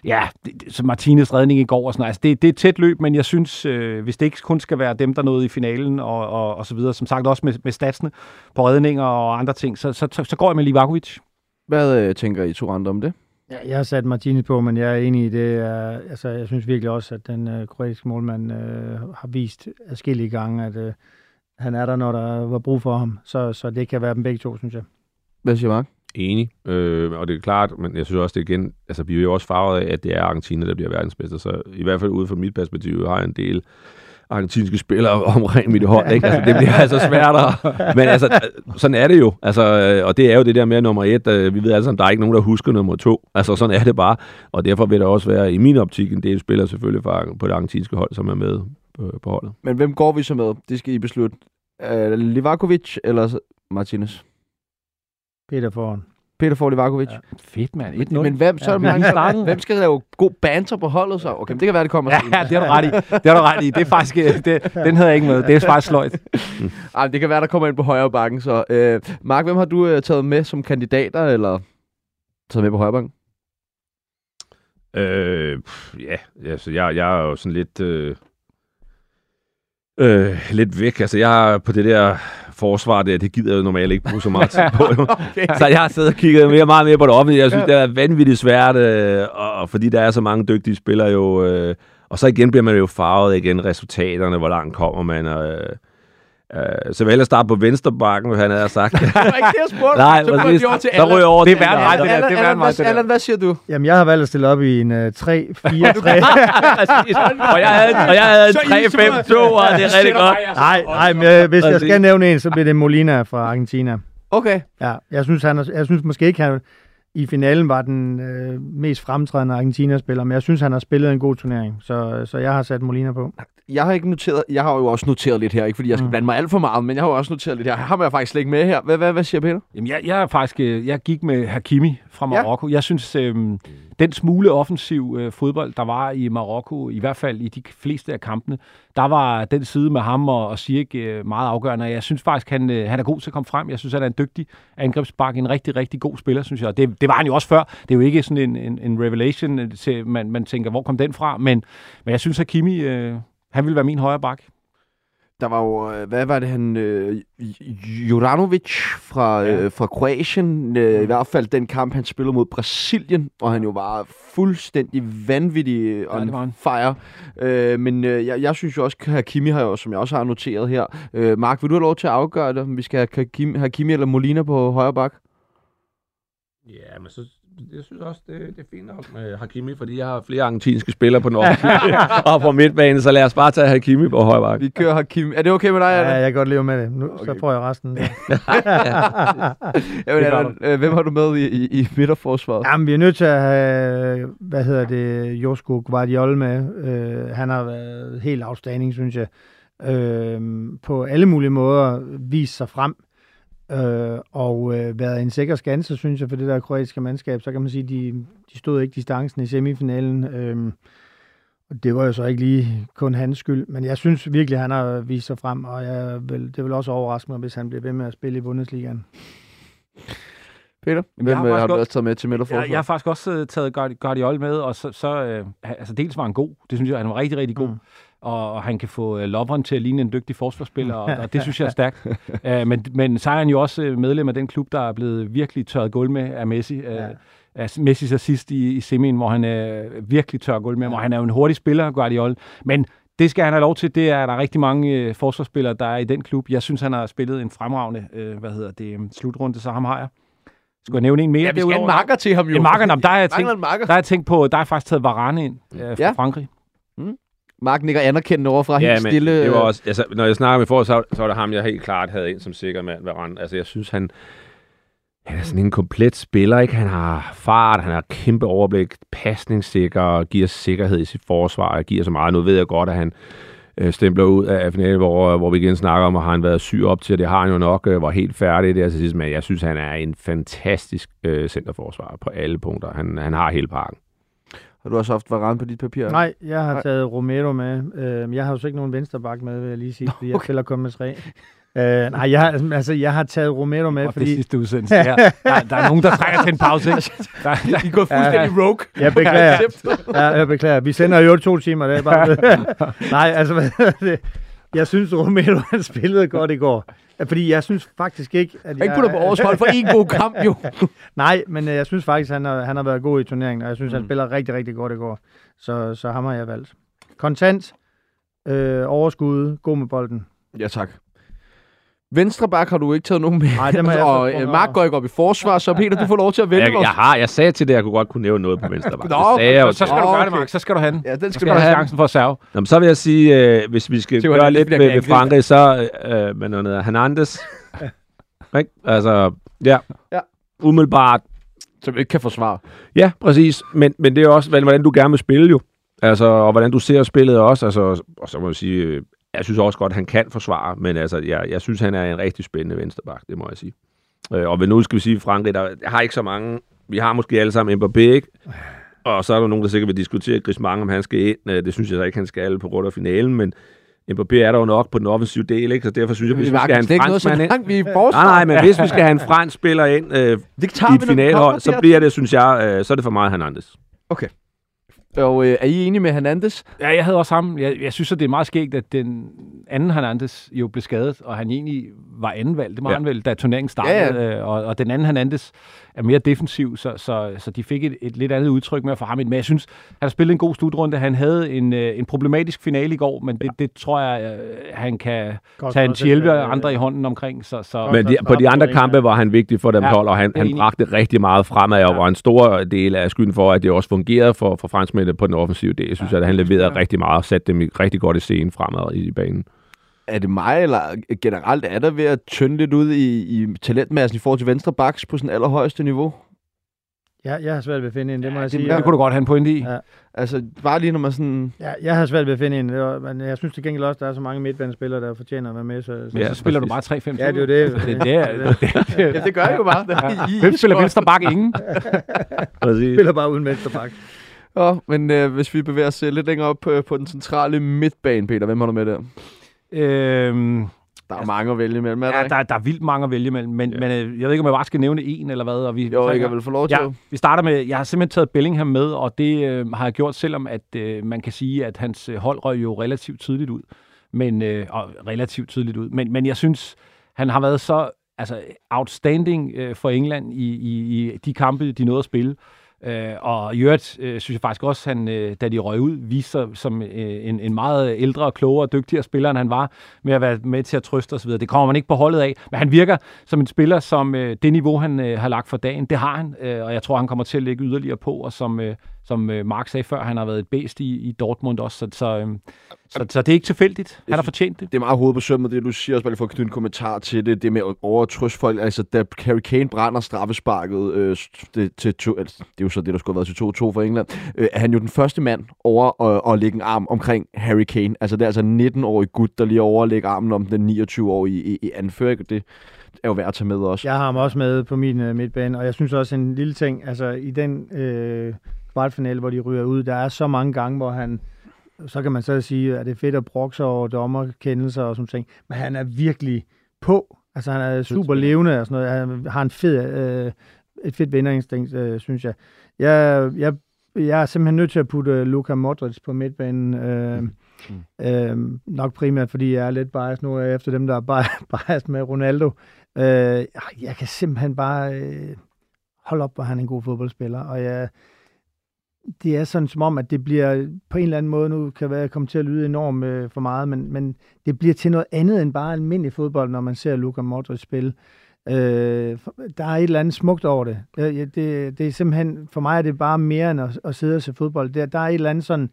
ja, det, det- så Martinez redning i går og sådan noget. Altså, det, det er et tæt løb, men jeg synes, øh, hvis det ikke kun skal være dem, der nåede i finalen og, og, og så videre, som sagt også med, med statsene på redninger og andre ting, så, så, så, så går jeg med Livakovic. Hvad øh, tænker I to andre om det? Ja, jeg har sat Martinez på, men jeg er enig i det. Er, altså, jeg synes virkelig også, at den øh, kroatiske målmand øh, har vist adskillige gange, at øh, han er der, når der var brug for ham. Så, så det kan være dem begge to, synes jeg. Hvad siger Mark? Enig, øh, og det er klart, men jeg synes også, det igen, altså vi er jo også farvet af, at det er Argentina, der bliver verdensmester, så i hvert fald ude fra mit perspektiv har jeg en del argentinske spillere omkring mit hold, ikke? Altså, det bliver altså sværere. Men altså, sådan er det jo. Altså, øh, og det er jo det der med nummer et. øh, Vi ved alle sammen, der er ikke nogen, der husker nummer to. Altså, sådan er det bare. Og derfor vil der også være, i min optik, en del spillere selvfølgelig fra, på det argentinske hold, som er med på, på holdet. Men hvem går vi så med? Det skal I beslutte. Øh, Livakovic eller Martinez? Peter foran. Peter får Livakovic. Ja. Fedt, mand. 1-0. Men hvem, så Ja, er lige startet. hvem skal lave god banter på holdet så? Okay, men det kan være, det kommer Ja, senere. det har du ret i. Det har du ret i. Det er faktisk, øh, det, den havde jeg ikke med. Det er faktisk sløjt. Ej, det kan være, der kommer ind på højre bakken. Så, øh, Mark, hvem har du øh, taget med som kandidater, eller taget med på højre bakken? Øh, ja, altså, jeg, jeg er jo sådan lidt... Øh, øh, lidt væk. Altså, jeg er på det der forsvar der, det gider jeg jo normalt ikke bruge så meget tid på. Okay. Så jeg har siddet og kigget mere, meget mere på det offentlige. Jeg synes, ja. det er vanvittigt svært, øh, og, og fordi der er så mange dygtige spillere jo. Øh, og så igen bliver man jo farvet igen resultaterne, hvor langt kommer man. Og, øh, øh, så jeg vil hellere starte på venstre bakken, hvad han havde sagt. Det var ikke det, jeg spurgte. Nej, så går de over til Så ryger jeg over Det er end mig, det der. Allan, Det er Allan, mig, hvad, det. Allan, hvad siger du? Jamen, jeg har valgt at stille op i en uh, 3-4-3. Præcis. og jeg havde, og jeg havde en Så I 3-5-2, og det er rigtig godt. nej, nej, men øh, hvis jeg skal nævne en, så bliver det Molina fra Argentina. Okay. Ja, jeg synes, han er, jeg synes måske ikke, han i finalen var den øh, mest fremtrædende Argentina-spiller, men jeg synes, han har spillet en god turnering, så, så jeg har sat Molina på. Jeg har ikke noteret, jeg har jo også noteret lidt her, ikke fordi jeg skal Mm. blande mig alt for meget, men jeg har jo også noteret lidt her. Ham er jeg faktisk slet ikke med her. Hvad, hvad, hvad siger Peter? Jamen, jeg, jeg er faktisk, øh, jeg gik med Hakimi fra Marokko. Ja. Jeg synes, øh, den smule offensiv øh, fodbold, der var i Marokko, i hvert fald i de fleste af kampene, der var den side med ham og, og Ziyech øh, meget afgørende. Jeg synes faktisk, han, øh, han er god til at komme frem. Jeg synes, han er en dygtig angrebsbak, en rigtig, rigtig god spiller, synes jeg. Og Det, det var han jo også før. Det er jo ikke sådan en, en, en revelation, øh, til, man, man tænker, hvor kom den fra? Men, men jeg synes, Hakimi, øh, han vil være min højre bak. Der var jo, øh, hvad var det han, øh, Juranovic fra, Ja. øh, fra Kroatien, øh, i hvert fald den kamp, han spillede mod Brasilien, og han jo var fuldstændig vanvittig øh, Ja, on han. fire. Øh, men øh, jeg, jeg synes jo også, at Hakimi har jo, som jeg også har noteret her. Øh, Mark, vil du have lov til at afgøre det, om vi skal have Hakimi, Hakimi eller Molina på højre bak? Ja, men så, jeg synes også, det, det er fint nok med Hakimi, fordi jeg har flere argentinske spillere på den og på midtbanen, så lad os bare tage Hakimi på højre. Vi kører Hakimi. Er det okay med dig, Ja, Allan? jeg kan godt leve med det. Nu, Okay. så får jeg resten. Jamen, Allan, øh, hvem har du med i, i, i midterforsvaret? Jamen, vi er nødt til at have, hvad hedder det, Josko Guardiol med. Øh, han har været helt afstanding, synes jeg. Øh, på alle mulige måder vist sig frem. Øh, og øh, været en sikker skanse, synes jeg, for det der kroatiske mandskab. Så kan man sige, de, de stod ikke distancen i semifinalen. Øh, og det var jo så ikke lige kun hans skyld. Men jeg synes virkelig, han har vist sig frem, og jeg vil, det vil også overraske mig, hvis han bliver ved med at spille i Bundesligaen. Peter? Hvem har har, har faktisk du godt- også taget med til midterforsvaret? Jeg, jeg har faktisk også øh, taget Guardi- Guardiol med, og så, så øh, altså dels var han god. Det synes jeg, han var rigtig, rigtig god. Mm. Mm. Og, og han kan få øh, Lovren til at ligne en dygtig forsvarsspiller, og, og det synes jeg er stærkt. uh, men, men så er han jo også øh, medlem af den klub, der er blevet virkelig tørret gulv med af Messi. Ja. af Messis assist i, i semien, hvor han øh, virkelig tør gulv med, ja. og han er jo en hurtig spiller, Guardiol. Men det skal han have lov til. Det er der er rigtig mange øh, forsvarsspillere, der er i den klub. Jeg synes, han har spillet en fremragende øh, hvad hedder det, slutrunde, så ham har jeg. Skal jeg nævne en mere? Ja, vi skal have en marker til ham jo. En marker, der har jeg tænkt, der har jeg tænkt på, der har jeg faktisk taget Varane ind øh, fra Ja. Frankrig. Mark nikker anerkendende over fra helt men stille. det var også, altså, når jeg snakker med for, så, så var det ham, jeg helt klart havde ind som sikker mand ved rand. Altså, jeg synes, han, han er sådan en komplet spiller, ikke? Han har fart, han har kæmpe overblik, pasningssikker, giver sikkerhed i sit forsvar, giver så meget. Nu ved jeg godt, at han øh, stempler ud af finalen, hvor, hvor vi igen snakker om, at han været syg op til, og det har han jo nok, øh, var helt færdig der til sidst, men jeg synes, han er en fantastisk øh, centerforsvar på alle punkter. Han, han har hele parken. Har du også haft Varane på dit papir? Nej, jeg har Nej. taget Romero med. Øh, jeg har jo så ikke nogen vensterbak med, vil jeg lige sige, fordi jeg okay. spiller kun med tre. Øh, nej, jeg har, altså, jeg har taget Romero med, Og det fordi... sidste udsendelse. Ja. Der, der er nogen, der trækker til en pause. Ikke? Der, der, I går fuldstændig rogue. Jeg beklager. Ja, jeg beklager. Vi sender jo to timer, det er bare Nej, altså, det? Jeg synes, Romero han spillede godt i går. Fordi jeg synes faktisk ikke, at Jeg ikke putter på årets hold for en god kamp, jo. Nej, men øh, jeg synes faktisk, han har, han har været god i turneringen, og jeg synes, mm. han spiller rigtig, rigtig godt i går. Så, så ham har jeg valgt. Kontant, øh, overskud, god med bolden. Ja, tak. Venstre bak har du ikke taget nogen med. Nej, dem har jeg og øh, Mark går ikke op i forsvar, så Peter, du får lov til at vælge Jeg, jeg, har, jeg sagde til det, at jeg kunne godt kunne nævne noget på venstre bak. Nå, det sagde jeg så skal du gøre det. Mark. Så skal du have den. Ja, den Så skal skal du have chancen for at serve. Nå, men så vil jeg sige, øh, hvis vi skal gøre lidt med, med angriber. Frankrig, så øh, med noget, Hernandez. ikke? Altså, ja. Ja. Umiddelbart. Som ikke kan forsvare. Ja, præcis. Men, men det er også, hvordan hvordan du gerne vil spille jo. Altså, og hvordan du ser spillet også. Altså, og så må jeg sige, øh, jeg synes også godt, at han kan forsvare, men altså, jeg, jeg synes, han er en rigtig spændende vensterbak, det må jeg sige. Øh, og nu skal vi sige, Frankrig, der jeg har ikke så mange. Vi har måske alle sammen Mbappé, ikke? Og så er der nogen, der sikkert vil diskutere Griezmann, om han skal ind. Øh, Det synes jeg så ikke, han skal på grund af finalen, men Mbappé er der jo nok på den offensive del, ikke? Så derfor synes jeg, hvis vi skal have en så franskmand ind... vi. Nej, nej, men hvis vi skal have en fransk spiller ind øh, det i et kommer så bliver det, synes jeg, øh, så er det for meget Hernandez. Og øh, er I enige med Hernandez? Ja, jeg havde også ham. Jeg, jeg synes, at det er meget skægt, at den anden Hernandez jo blev skadet, og han egentlig var anden valg. Det må Ja. han vel, da turneringen startede. Ja, Ja, ja. Og, og den anden Hernandez er mere defensiv, så, så, så de fik et, et lidt andet udtryk med at få ham ind. Men jeg synes, han har spillet en god slutrunde. Han havde en, øh, en problematisk finale i går, men det, det tror jeg, øh, han kan Godt tage en 11 øh, andre i hånden omkring. Så, så Godt. Men de, på de andre kampe var han vigtig for dem Ja, hold, og han, han bragte rigtig meget fremad, og Ja. var en stor del af skylden for, at det også fungerede for, for franskmændene på den offensive del. Jeg synes, Ja. at han leverede Ja. rigtig meget og satte dem i- rigtig godt i scenen fremad i, banen. Er det mig, eller generelt er der ved at tynde lidt ud i, i talentmassen i forhold til venstre baks på sådan allerhøjeste niveau? Ja, jeg har svært ved at finde en, det må jeg det, sige. det kunne du godt have en pointe i. Ja. Altså, bare lige når man sådan... Ja, jeg har svært ved at finde en, det var- men jeg synes til gengæld også, at der er så mange midtbanespillere, der fortjener at være med. Så, så Ja, Ja, så spiller du bare 3-5 Ja, det er jo det. det, det, er, det, det, Ja, det gør jeg jo bare. Hvem spiller venstre bak? Ingen. Spiller bare uden vensterbak. Ja, men øh, hvis vi bevæger os øh, lidt længere op på, på den centrale midtbane, Peter, hvem har du med der? Øhm, Der er mange at vælge imellem, er der ja, der, der er vildt mange at vælge mellem, men, ja. men øh, jeg ved ikke, om jeg bare skal nævne en eller hvad. Og vi, Jo, jeg kan vel få lov til Ja, vi starter med, jeg har simpelthen taget Bellingham med, og det øh, har jeg gjort, selvom at øh, man kan sige, at hans øh, hold røg jo relativt tidligt ud. Men, øh, og relativt tidligt ud. Men, men jeg synes, han har været så altså, outstanding øh, for England i, i, i de kampe, de nåede at spille. Øh, og i øvrigt øh, synes jeg faktisk også, han, øh, da de røg ud, viste sig som øh, en, en meget ældre, klogere og dygtigere spiller, end han var, med at være med til at trøste osv. Det kommer man ikke på holdet af, men han virker som en spiller, som øh, det niveau, han øh, har lagt for dagen, det har han, øh, og jeg tror, han kommer til at lægge yderligere på, og som, øh, som øh, Mark sagde før, han har været et bedst i, i Dortmund også, så, så, øh, så, så det er ikke tilfældigt. Han har fortjent det. Det er meget hovedet på sømmet, det du siger, også bare lige for at knytte en kommentar til det, det med at overtrøste folk. Altså, da Harry Kane brænder straffesparket øh, det, til to, altså, det er jo så det, der skulle have været til 2-2 for England, øh, er han jo den første mand over at, at lægge en arm omkring Harry Kane. Altså, det er altså en 19-årig gut, der lige er over at lægge armen om den 29-årige i, i anføring. Det er jo værd at tage med også. Jeg har ham også med på min øh, midtbane, og jeg synes også en lille ting, altså i den øh, kvartfinale, hvor de ryger ud, der er så mange gange, hvor han, så kan man så sige, at det er fedt at brokse over dommerkendelser og sådan ting, men han er virkelig på. Altså han er super levende og sådan noget. Han har en fed, øh, et fedt vinderinstinkt, øh, synes jeg. jeg. Jeg jeg er simpelthen nødt til at putte Luka Modric på midtbanen. Øh, mm. øh, nok primært, fordi jeg er lidt biased nu øh, efter dem, der er bi- biased med Ronaldo. Øh, jeg kan simpelthen bare øh, holde op, hvor han er en god fodboldspiller. Og jeg, det er sådan som om, at det bliver på en eller anden måde, nu kan være komme til at lyde enormt øh, for meget, men, men det bliver til noget andet end bare almindelig fodbold, når man ser Luka Modric spille. Øh, der er et eller andet smukt over det. Det, det. det er simpelthen, for mig er det bare mere end at, at sidde og se fodbold. Der, der er et eller andet sådan,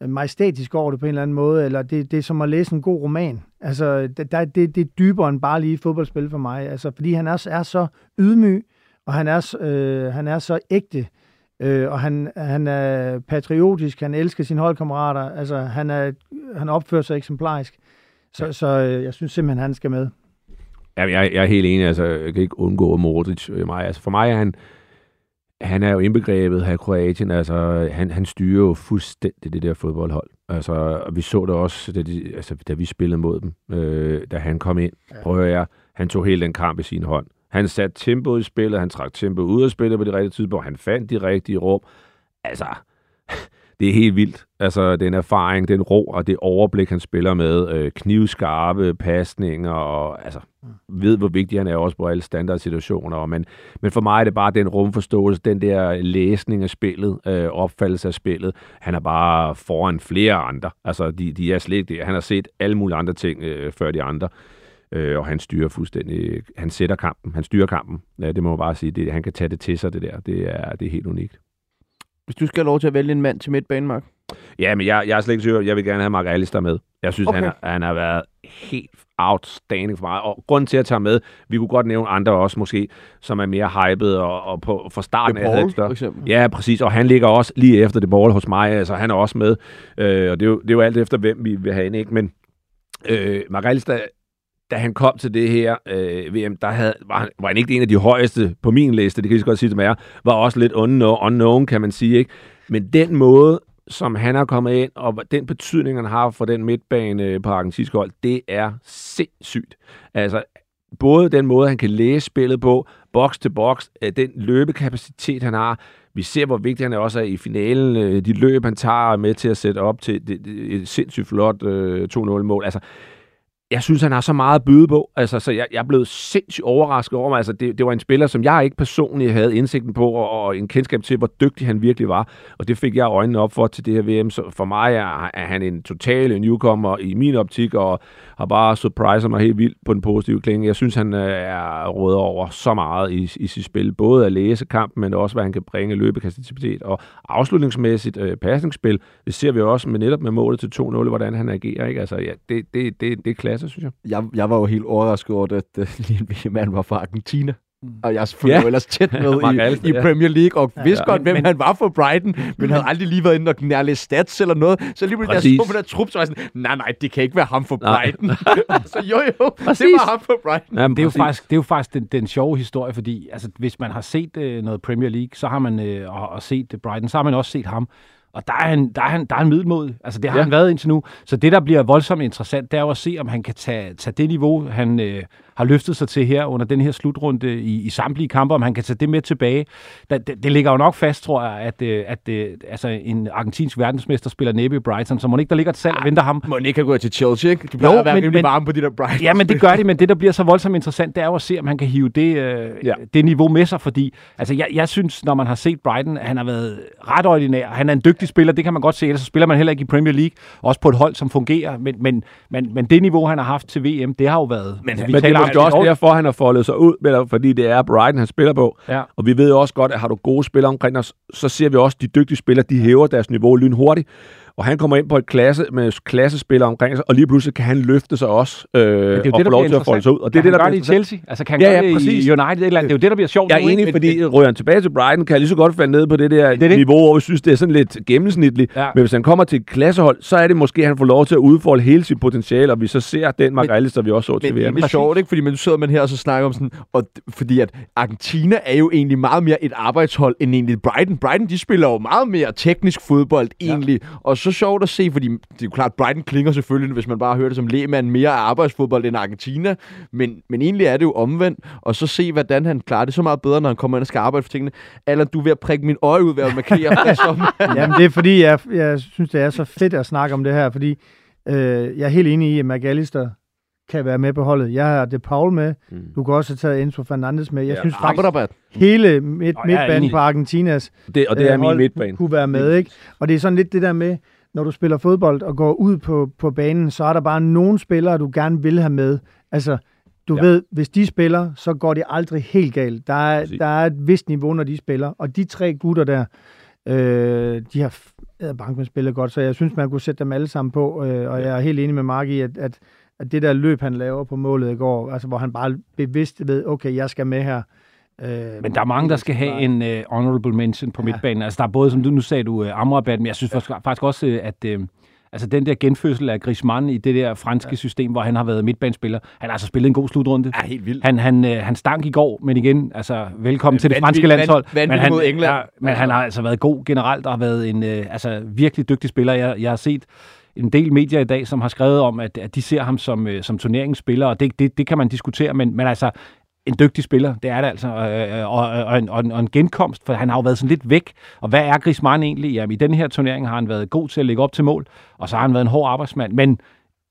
majestætisk over det på en eller anden måde, eller det, det er som at læse en god roman. Altså, der, det, det er dybere end bare lige fodboldspil for mig. Altså, fordi han er, er så ydmyg, og han er, øh, han er så ægte, øh, og han, han er patriotisk, han elsker sine holdkammerater, altså, han, er, han opfører sig eksemplarisk. Så, så øh, jeg synes simpelthen, han skal med. Ja, jeg, jeg er helt enig, altså, jeg kan ikke undgå Modric i mig. Altså, for mig er han, han er jo indbegrebet af Kroatien, altså han, han styrer jo fuldstændig det der fodboldhold. Altså, og vi så det også, da, de, altså, da vi spillede mod dem, øh, da han kom ind. Ja. Prøv at høre, han tog hele den kamp i sin hånd. Han satte tempoet i spillet, han trak tempoet ud af spillet på det rigtige tidspunkt, han fandt de rigtige rum. Altså, det er helt vildt. Altså, den erfaring, den ro og det overblik, han spiller med, øh, knivskarpe pasninger, og altså, ved, hvor vigtig han er også på alle standardsituationer. Men, men for mig er det bare den rumforståelse, den der læsning af spillet, øh, opfattelse af spillet. Han er bare foran flere andre. Altså, de, de er slet ikke. Han har set alle mulige andre ting øh, før de andre. Øh, og han styrer fuldstændig, han sætter kampen, han styrer kampen. Ja, det må man bare sige, det, han kan tage det til sig, det der. Det er, det er helt unikt. Hvis du skal have lov til at vælge en mand til midtbanen, Mark? Ja, men jeg, jeg er slet ikke sikker. Jeg vil gerne have Mark Alistair med. Jeg synes, okay. han, han har været helt outstanding for mig. Og grunden til at tage med, vi kunne godt nævne andre også måske, som er mere hyped og, og på, fra starten af havde for eksempel. Ja, præcis. Og han ligger også lige efter det ball hos mig. Altså, han er også med. Øh, og det er, jo, det er jo alt efter, hvem vi vil have ind, ikke? Men øh, Mark Alistair, da han kom til det her øh, VM, der havde, var, han, var han ikke en af de højeste på min liste, det kan jeg godt sige, som er, var også lidt unknown, unknown, kan man sige. Ikke? Men den måde, som han har kommet ind, og den betydning, han har for den midtbane øh, på argentinsk hold, det er sindssygt. Altså, både den måde, han kan læse spillet på, boks til boks, øh, den løbekapacitet, han har. Vi ser, hvor vigtig han er også er i finalen. Øh, de løb, han tager med til at sætte op til et sindssygt flot 2-0-mål. Altså, jeg synes, han har så meget at byde på. Altså, så jeg, jeg er blevet sindssygt overrasket over mig. Altså, det, det var en spiller, som jeg ikke personligt havde indsigten på, og, og en kendskab til, hvor dygtig han virkelig var. Og det fik jeg øjnene op for til det her VM. Så for mig er, er han en total newcomer i min optik, og har bare surpriser mig helt vildt på den positive klinge. Jeg synes, han øh, er rådet over så meget i, i sit spil. Både at læse kampen, men også, hvad han kan bringe løbekapacitet. Og afslutningsmæssigt øh, pasningsspil, det ser vi også med netop med målet til 2-0, hvordan han agerer. Ikke? Altså, ja, det, det, det, det er klasse, synes jeg. Jeg, jeg var jo helt overrasket over, at at Lille mand var fra Argentina. Mm. Og jeg selvfølgelig ja. ellers tæt med i, Alfa, i Premier League, og ja, vidste ja. godt, hvem men, han var for Brighton, men havde aldrig lige været inde og nærlæse stats eller noget. Så lige pludselig, der så på den trup, så var jeg sådan, nej, nej, det kan ikke være ham for Brighton. så jo, jo, præcis. det var ham for Brighton. Jamen, det, er jo faktisk, det er jo faktisk den, den sjove historie, fordi altså, hvis man har set øh, noget Premier League, så har man øh, og, og set Brighton, så har man også set ham. Og der er han, der er han, der er han middelmod. Altså, det har ja. han været indtil nu. Så det, der bliver voldsomt interessant, det er jo at se, om han kan tage, tage det niveau, han øh, har løftet sig til her under den her slutrunde i, i samtlige kampe, om han kan tage det med tilbage. Det, det, det ligger jo nok fast, tror jeg, at, øh, at, at øh, altså, en argentinsk verdensmester spiller næppe i Brighton, så må ikke der ligger et salg og venter ham. Må ikke gået til Chelsea, ikke? De bliver jo, at være men, rimelig varme på de der Brighton. Ja, men det gør de, men det, der bliver så voldsomt interessant, det er jo at se, om han kan hive det, øh, ja. det niveau med sig, fordi altså, jeg, jeg synes, når man har set Brighton, at han har været ret ordinær. Han er en dygtig spiller, det kan man godt se, ellers så spiller man heller ikke i Premier League, også på et hold, som fungerer, men, men, men, men det niveau, han har haft til VM, det har jo været... Men, men det er også derfor, han har foldet sig ud, eller, fordi det er Brighton, han spiller på. Ja. Og vi ved også godt, at har du gode spillere omkring os, så ser vi også, at de dygtige spillere, de hæver deres niveau lynhurtigt og han kommer ind på et klasse med klassespillere omkring sig, og lige pludselig kan han løfte sig også øh, det er og det, få lov til at folde sig ud. Og det er det, der bliver det i Chelsea? Altså kan han ja, ja, det i United? Eller, det er jo det, der bliver sjovt. Jeg er enig, fordi ryger han tilbage til Brighton, kan jeg lige så godt falde ned på det der det det. niveau, hvor vi synes, det er sådan lidt gennemsnitligt. Ja. Men hvis han kommer til et klassehold, så er det måske, at han får lov til at udfolde hele sit potentiale, og vi så ser den Mark der vi også så til VM. Det er sjovt, ikke? Fordi man sidder man her og så snakker om sådan, og fordi at Argentina er jo egentlig meget mere et arbejdshold end egentlig Brighton. Brighton, de spiller jo meget mere teknisk fodbold egentlig, og så sjovt at se, fordi det er jo klart, Brighton klinger selvfølgelig, hvis man bare hører det som lægmand, mere af arbejdsfodbold end Argentina, men, men egentlig er det jo omvendt, og så se, hvordan han klarer det så meget bedre, når han kommer ind og skal arbejde for tingene. Eller du er ved at prikke min øje ud ved at markere som. Jamen det er fordi, jeg, jeg synes, det er så fedt at snakke om det her, fordi øh, jeg er helt enig i, at McAllister kan være med på holdet. Jeg har Det Paul med. Mm. Du kan også have taget Enzo Fernandes med. Jeg ja, synes faktisk, hele midt, midtbanen på Argentinas det, og det er øh, min midtbane. kunne være med. Ikke? Og det er sådan lidt det der med, når du spiller fodbold og går ud på, på banen, så er der bare nogle spillere, du gerne vil have med. Altså, du ja. ved, hvis de spiller, så går det aldrig helt galt. Der er, der er et vist niveau, når de spiller. Og de tre gutter der, øh, de har bank med spillet godt, så jeg synes, man kunne sætte dem alle sammen på, øh, og jeg er helt enig med Mark i, at, at, at det der løb, han laver på målet i går, altså hvor han bare bevidst ved, okay, jeg skal med her. Øh, men der er mange, der skal have en uh, honorable mention på ja. midtbanen. Altså der er både, som du nu sagde, du uh, Amrabat, men jeg synes ja. faktisk også, at uh, Altså den der genfødsel af Griezmann i det der franske ja. system, hvor han har været midtbanespiller. Han har altså spillet en god slutrunde. Ja, helt vildt. Han, han, øh, han stank i går, men igen, altså velkommen til det franske landshold. Vand, men han, mod England. Ja, men han har altså været god generelt og har været en øh, altså, virkelig dygtig spiller. Jeg, jeg har set en del medier i dag, som har skrevet om, at, at de ser ham som, øh, som turneringsspiller, og det, det, det kan man diskutere, men, men altså, en dygtig spiller, det er det altså, øh, og, og, en, og, en, og en genkomst, for han har jo været sådan lidt væk. Og hvad er Griezmann egentlig? Jamen, i den her turnering har han været god til at lægge op til mål, og så har han været en hård arbejdsmand, men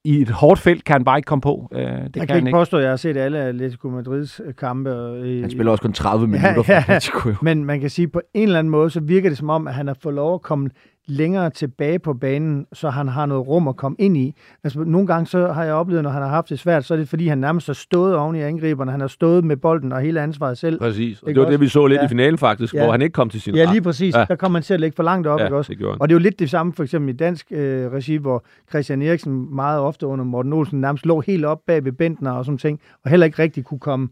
i et hårdt felt kan han bare ikke komme på. Øh, det jeg kan, kan ikke påstå, at jeg har set alle Atletico Madrids øh, kampe. I, han spiller også kun 30 minutter ja, ja, for Atletico. Men man kan sige, at på en eller anden måde, så virker det som om, at han har fået lov at komme længere tilbage på banen, så han har noget rum at komme ind i. Altså, nogle gange så har jeg oplevet, når han har haft det svært, så er det fordi, han nærmest har stået oven i angriberne. Han har stået med bolden og hele ansvaret selv. Præcis. Og det var også? det, vi så lidt ja. i finalen faktisk, ja. hvor han ikke kom til sin Ja, lige præcis. Ja. Der kom han til at lægge for langt op. Ja, ikke også? Det og det er jo lidt det samme for eksempel i dansk øh, regi, hvor Christian Eriksen meget ofte under Morten Olsen nærmest lå helt op bag ved Bentner og sådan ting, og heller ikke rigtig kunne komme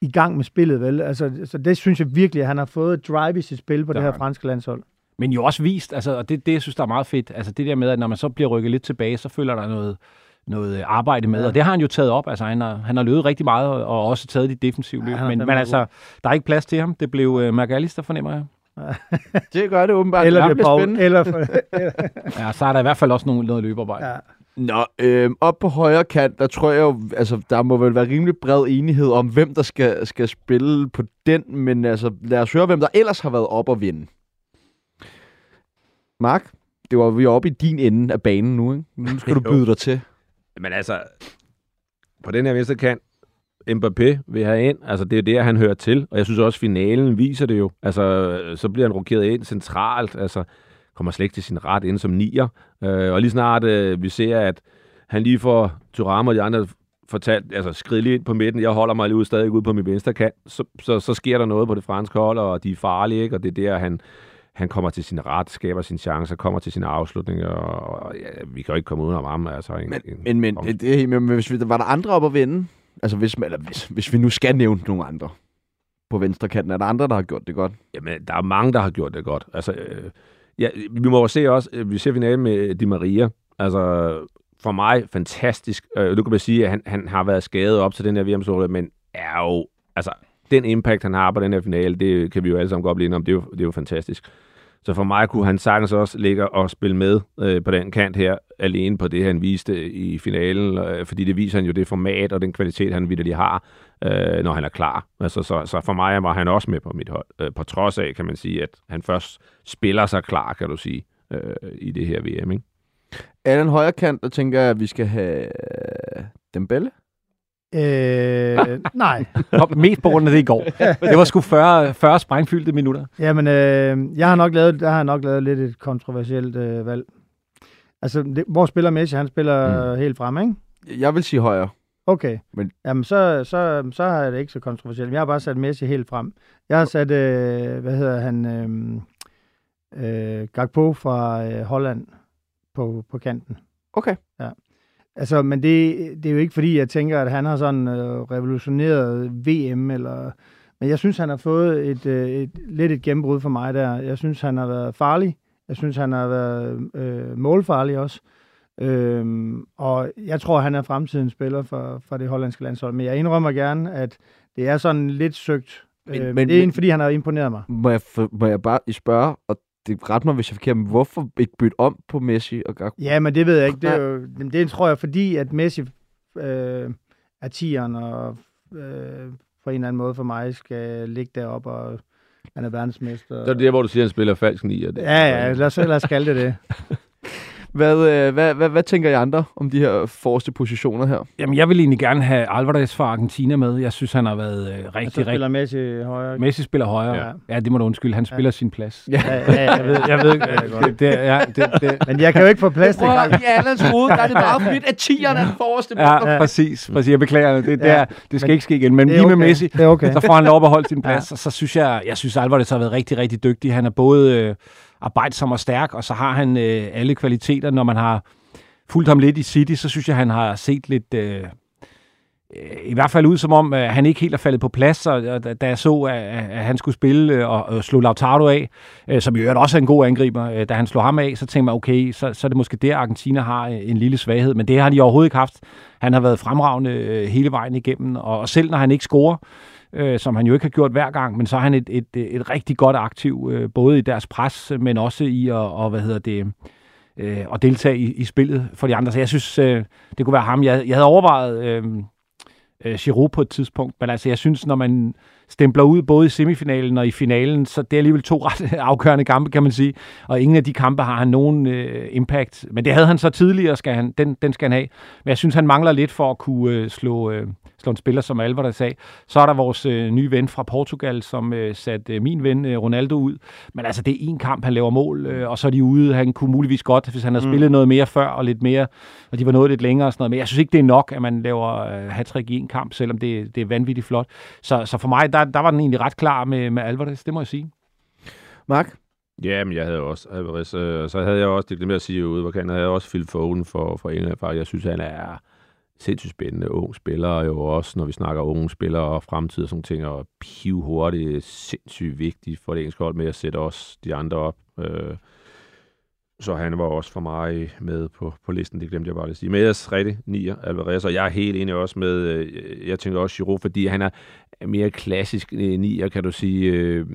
i gang med spillet, vel? Altså, så det synes jeg virkelig, at han har fået drive i sit spil på der det her franske landshold. Men jo også vist, altså, og det, det jeg synes, der er meget fedt, altså det der med, at når man så bliver rykket lidt tilbage, så føler der noget, noget arbejde med, ja. og det har han jo taget op. Altså, han har, han har løbet rigtig meget, og også taget de defensive løb, ja, men, men altså, der er ikke plads til ham. Det blev uh, McAllister, fornemmer jeg. det gør det åbenbart. Eller det Paul. Eller for, ja, så er der i hvert fald også noget, noget løbearbejde. Ja. Nå, øh, op på højre kant, der tror jeg jo, altså, der må vel være rimelig bred enighed om, hvem der skal, skal spille på den, men altså, lad os høre, hvem der ellers har været op og vinde. Mark, det var vi oppe i din ende af banen nu, ikke? Nu skal du byde dig til. Men altså, på den her venstre kant, Mbappé vil have ind. Altså, det er det, han hører til. Og jeg synes også, finalen viser det jo. Altså, så bliver han rokeret ind centralt. Altså, kommer slet ikke til sin ret ind som nier. Øh, og lige snart øh, vi ser, at han lige får Thuram og de andre fortalt, altså skridt lige ind på midten, jeg holder mig lige ud, stadig ude på min venstre kant, så, så, så sker der noget på det franske hold, og de er farlige, ikke? og det er der, han, han kommer til sin ret, skaber sine chancer, kommer til sine afslutninger, og ja, vi kan jo ikke komme uden om ham. Altså, en, men, en, men, men, om... det, det, men hvis vi, var der andre op at vinde? Altså hvis, eller hvis, hvis vi nu skal nævne nogle andre på venstre kanten, er der andre, der har gjort det godt? Jamen, der er mange, der har gjort det godt. Altså, øh, ja, vi må jo se også, øh, vi ser finalen med Di Maria. Altså, for mig fantastisk. Øh, du kan bare sige, at han, han har været skadet op til den her vm men er jo, altså, den impact, han har på den her finale, det kan vi jo alle sammen godt blive enige om. Det er jo, det er jo fantastisk. Så for mig kunne han sagtens også ligge og spille med øh, på den kant her, alene på det, han viste i finalen, øh, fordi det viser han jo det format og den kvalitet, han vidderlig har, øh, når han er klar. Altså, så, så for mig var han også med på mit hold, øh, på trods af, kan man sige, at han først spiller sig klar, kan du sige, øh, i det her VM. Ikke? Er den højre kant, der tænker jeg, at vi skal have øh, Dembele? Øh, nej. Mest på grund af det i går. Det var sgu 40, 40 sprængfyldte minutter. Jamen, øh, jeg har nok lavet, der har nok lavet lidt et kontroversielt øh, valg. Altså, det, hvor spiller Messi? Han spiller mm. helt frem, ikke? Jeg vil sige højre. Okay. Men... Jamen, så, så, så har det ikke så kontroversielt. Jeg har bare sat Messi helt frem. Jeg har sat, øh, hvad hedder han, øh, øh, Gagpo fra øh, Holland på, på kanten. Okay. Ja. Altså, men det, det er jo ikke fordi, jeg tænker, at han har sådan øh, revolutioneret VM, eller... Men jeg synes, han har fået et, øh, et, lidt et gennembrud for mig der. Jeg synes, han har været farlig. Jeg synes, han har været øh, målfarlig også. Øhm, og jeg tror, han er fremtidens spiller for, for det hollandske landshold. Men jeg indrømmer gerne, at det er sådan lidt søgt. Men, øh, men, det er men, fordi, han har imponeret mig. Må jeg, må jeg bare spørge, og det ret mig, hvis jeg forkert, men hvorfor ikke bytte om på Messi og Gakpo? Ja, men det ved jeg ikke. Det, er jo, det tror jeg, fordi at Messi øh, er tieren, og øh, på en eller anden måde for mig skal ligge deroppe, og han er verdensmester. Det er det, hvor du siger, at han spiller falsk nier. Det. Ja, ja, lad os, lad os kalde det det. Hvad, øh, hvad, hvad, hvad tænker I andre om de her forreste positioner her? Jamen, jeg vil egentlig gerne have Alvarez fra Argentina med. Jeg synes, han har været øh, rigtig, rigtig... spiller Messi højre. Messi spiller højre. Ja, ja det må du undskylde. Han spiller ja. sin plads. Ja, ja, ja jeg ved, jeg ved ja, det, det, ja, det, det. Men jeg kan jo ikke få plads til. I Allans hoved, der er det meget fedt, at tieren er den forreste. Ja, ja, præcis. præcis. Jeg beklager det. Det, er, det skal men, ikke ske igen. Men lige okay. med Messi, okay. så får han lov at holde sin plads. Ja. Og så synes jeg, jeg synes, Alvarez har været rigtig, rigtig dygtig. Han er både... Øh, arbejdsom og stærk, og så har han øh, alle kvaliteter. Når man har fulgt ham lidt i City, så synes jeg, han har set lidt... Øh, øh i hvert fald ud som om, at han ikke helt er faldet på plads, og da jeg så, at han skulle spille øh, og slå Lautaro af, som i øvrigt også er en god angriber, da han slog ham af, så tænkte man, okay, så, så er det måske der, Argentina har en lille svaghed, men det har de overhovedet ikke haft. Han har været fremragende hele vejen igennem, og selv når han ikke scorer, øh, som han jo ikke har gjort hver gang, men så er han et, et, et rigtig godt aktiv, øh, både i deres pres, men også i at, og, hvad hedder det, øh, at deltage i, i spillet for de andre. Så jeg synes, øh, det kunne være ham. Jeg, jeg havde overvejet øh, øh, Giroud på et tidspunkt, men altså jeg synes, når man stempler ud både i semifinalen og i finalen, så det er alligevel to ret afgørende kampe, kan man sige. Og ingen af de kampe har han nogen øh, impact. Men det havde han så tidligere, skal han, den, den skal han have. Men jeg synes, han mangler lidt for at kunne øh, slå, øh, slå en spiller som Alvar, der sagde. Så er der vores øh, nye ven fra Portugal, som øh, satte øh, min ven øh, Ronaldo ud. Men altså, det er en kamp, han laver mål, øh, og så er de ude. Han kunne muligvis godt, hvis han havde mm. spillet noget mere før og lidt mere, og de var noget lidt længere og sådan noget. Men jeg synes ikke, det er nok, at man laver øh, hat i en kamp, selvom det, det er vanvittigt flot. Så, så for mig, der, der var den egentlig ret klar med, med Alvarez, det må jeg sige. Mark? Ja, men jeg havde også Alvarez, øh, så havde jeg også, det glemte at sige ude, hvor kan jeg havde også Phil Foden for, for England, for jeg synes, han er sindssygt spændende ung spiller, og jo også, når vi snakker unge spillere og fremtid og sådan ting, og piv hurtigt, sindssygt vigtigt for det engelske hold med at sætte os de andre op. Øh, så han var også for mig med på, på listen, det glemte jeg bare at sige. Men jeg er rigtig nier, Alvarez, og jeg er helt enig også med, øh, jeg tænker også Giroud, fordi han er mere klassisk øh, nier, kan du sige. Øh,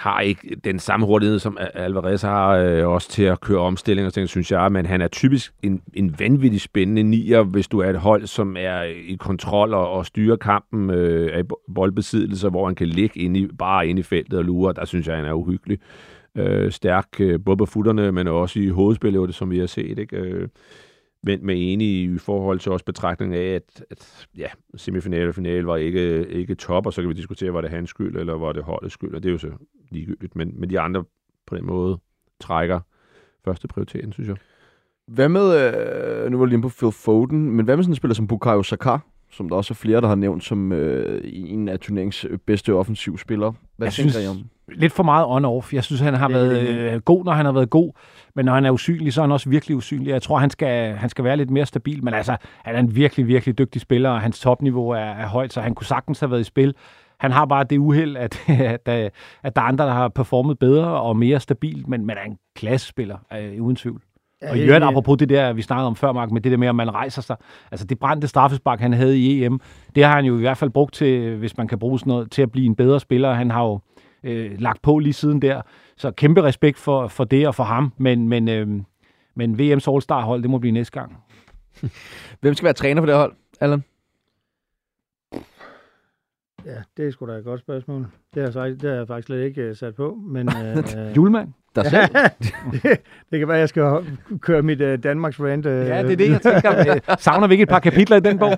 har ikke den samme hurtighed, som Alvarez har, øh, også til at køre omstilling og ting, synes jeg, men han er typisk en, en vanvittig spændende nier, hvis du er et hold, som er i kontrol og, og styrer kampen øh, af boldbesiddelse, hvor han kan ligge inde i, bare inde i feltet og lure, der synes jeg, han er uhyggelig øh, stærk, øh, både på futterne, men også i hovedspillet, som vi har set, ikke? Øh, men med enige i forhold til også betragtning af, at, at ja, semifinale og finale var ikke, ikke top, og så kan vi diskutere, var det hans skyld, eller var det holdets skyld, og det er jo så ligegyldigt. Men, men de andre på den måde trækker første prioriteten, synes jeg. Hvad med, øh, nu var jeg lige på Phil Foden, men hvad med sådan en spiller som Bukayo Saka, som der også er flere, der har nævnt som øh, en af turneringens bedste offensivspillere? Hvad jeg tænker synes, I om? Lidt for meget on-off. Jeg synes, han har været øh, god, når han har været god, men når han er usynlig, så er han også virkelig usynlig. Jeg tror, han skal, han skal være lidt mere stabil, men altså, han er en virkelig, virkelig dygtig spiller, og hans topniveau er, er højt, så han kunne sagtens have været i spil. Han har bare det uheld, at, at, at, at der er andre, der har performet bedre og mere stabilt, men man er en klassespiller, øh, uden tvivl. Ja, og i øvrigt, apropos det der, vi snakkede om før, Mark, med det der med, at man rejser sig. Altså det brændte straffespark, han havde i EM, det har han jo i hvert fald brugt til, hvis man kan bruge sådan noget, til at blive en bedre spiller. Han har jo øh, lagt på lige siden der. Så kæmpe respekt for, for det og for ham, men, men, øh, men VM's All-Star-hold, det må blive næste gang. Hvem skal være træner for det hold, Allan? Ja, det er sgu da et godt spørgsmål. Det har jeg, det har jeg faktisk slet ikke uh, sat på. Men, uh, Julemand? Der selv? det, det kan være, at jeg skal køre mit uh, Danmarks rant. Uh, ja, det er det, jeg tænker. Savner vi ikke et par kapitler i den bog?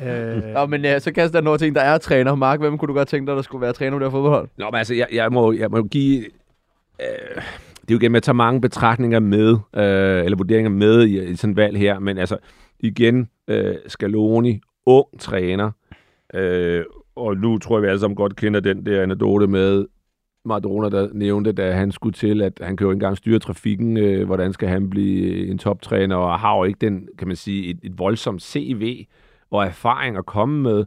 uh, Nå, men ja, så kaster jeg noget ting, der er træner. Mark, hvem kunne du godt tænke dig, der skulle være træner på det her fodboldhold? Nå, men altså, jeg, jeg, må, jeg må give... Øh, det er jo igen med at tage mange betragtninger med, øh, eller vurderinger med i, i sådan et valg her, men altså, igen, øh, Scaloni, ung træner, øh, og nu tror jeg, vi alle sammen godt kender den der anekdote med Maradona, der nævnte, da han skulle til, at han kan jo ikke engang styre trafikken, øh, hvordan skal han blive øh, en toptræner, og har jo ikke den, kan man sige, et, et voldsomt CV og erfaring at komme med.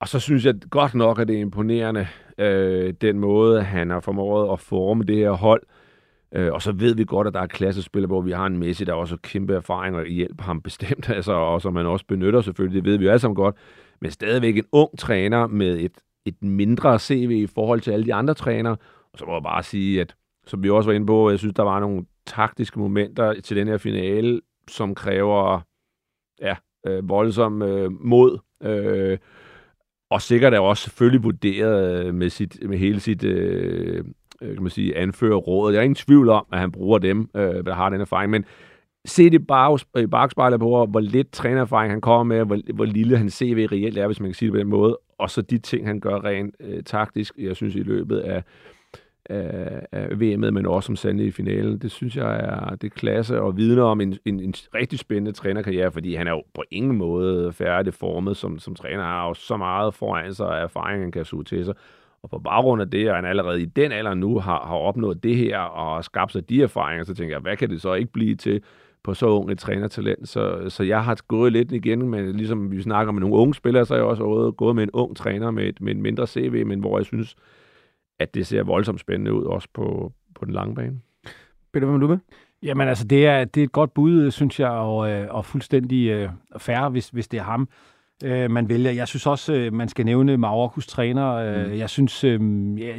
Og så synes jeg godt nok, at det er imponerende, øh, den måde, han har formået at forme det her hold. Øh, og så ved vi godt, at der er klassespillere, hvor vi har en Messi, der også har kæmpe erfaring og hjælper ham bestemt, altså, og som man også benytter selvfølgelig, det ved vi jo alle sammen godt. Men stadigvæk en ung træner med et et mindre CV i forhold til alle de andre trænere. Og så må jeg bare sige, at som vi også var inde på, jeg synes, der var nogle taktiske momenter til den her finale, som kræver ja, øh, voldsom øh, mod. Øh, og sikkert er også selvfølgelig vurderet øh, med, sit, med hele sit øh, øh kan man sige, anfører råd. Jeg er ingen tvivl om, at han bruger dem, øh, der har den erfaring. Men se det bare i bagspejlet på, hvor lidt trænererfaring han kommer med, hvor, hvor lille han CV reelt er, hvis man kan sige det på den måde, og så de ting, han gør rent øh, taktisk, jeg synes i løbet af, af, af VM'et, men også som sandelig i finalen. Det synes jeg er det klasse og vidner om en, en, en rigtig spændende trænerkarriere, fordi han er jo på ingen måde færdig formet som, som træner. Han har jo så meget foran sig af erfaring, han kan suge til sig. og på baggrund af det, og han allerede i den alder nu har, har opnået det her, og skabt sig de erfaringer, så tænker jeg, hvad kan det så ikke blive til på så ung et trænertalent? Så, så jeg har gået lidt igen, men ligesom vi snakker med nogle unge spillere, så er jeg også gået med en ung træner med, et, med en mindre CV, men hvor jeg synes, at det ser voldsomt spændende ud, også på, på den lange bane. Peter, hvad du med? Jamen altså, det er, det er et godt bud, synes jeg, og, øh, og fuldstændig øh, færre, hvis, hvis det er ham øh, man vælger. Jeg synes også, øh, man skal nævne Marokos træner. Øh, mm. Jeg synes, øh,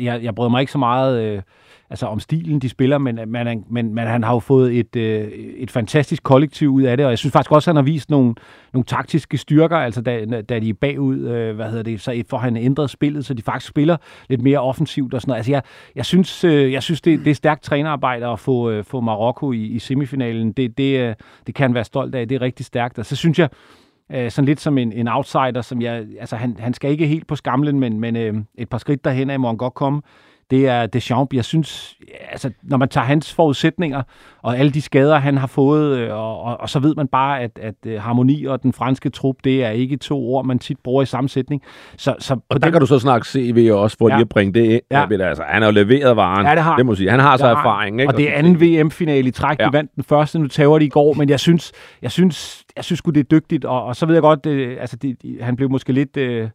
jeg, jeg bryder mig ikke så meget øh, altså om stilen, de spiller, men, men, men, men han har jo fået et, øh, et fantastisk kollektiv ud af det, og jeg synes faktisk også, at han har vist nogle, nogle taktiske styrker, altså da, da de er bagud, øh, hvad hedder det, så får han ændret spillet, så de faktisk spiller lidt mere offensivt og sådan noget. Altså jeg, jeg synes, øh, jeg synes det, det er stærkt trænerarbejde at få, øh, få Marokko i, i semifinalen. Det, det, øh, det kan han være stolt af, det er rigtig stærkt, og så synes jeg, øh, sådan lidt som en, en outsider, som jeg, altså han, han skal ikke helt på skamlen, men, men øh, et par skridt derhen af må han godt komme det er Deschamps. Jeg synes, altså, når man tager hans forudsætninger og alle de skader, han har fået, øh, og, og, og så ved man bare, at, at øh, harmoni og den franske trup, det er ikke to ord, man tit bruger i sammensætning. Så, så og der den... kan du så snakke CV også, for ja. lige at bringe det ind. Ja. Altså, han har jo leveret varen, ja, det, har. det må sige. Han har så erfaring. Ikke? Og det er anden VM-finale i træk. Ja. De vandt den første, nu tager de i går, men jeg synes, jeg synes, jeg synes det er dygtigt, og, og så ved jeg godt, øh, altså, det, han blev måske lidt... Øh,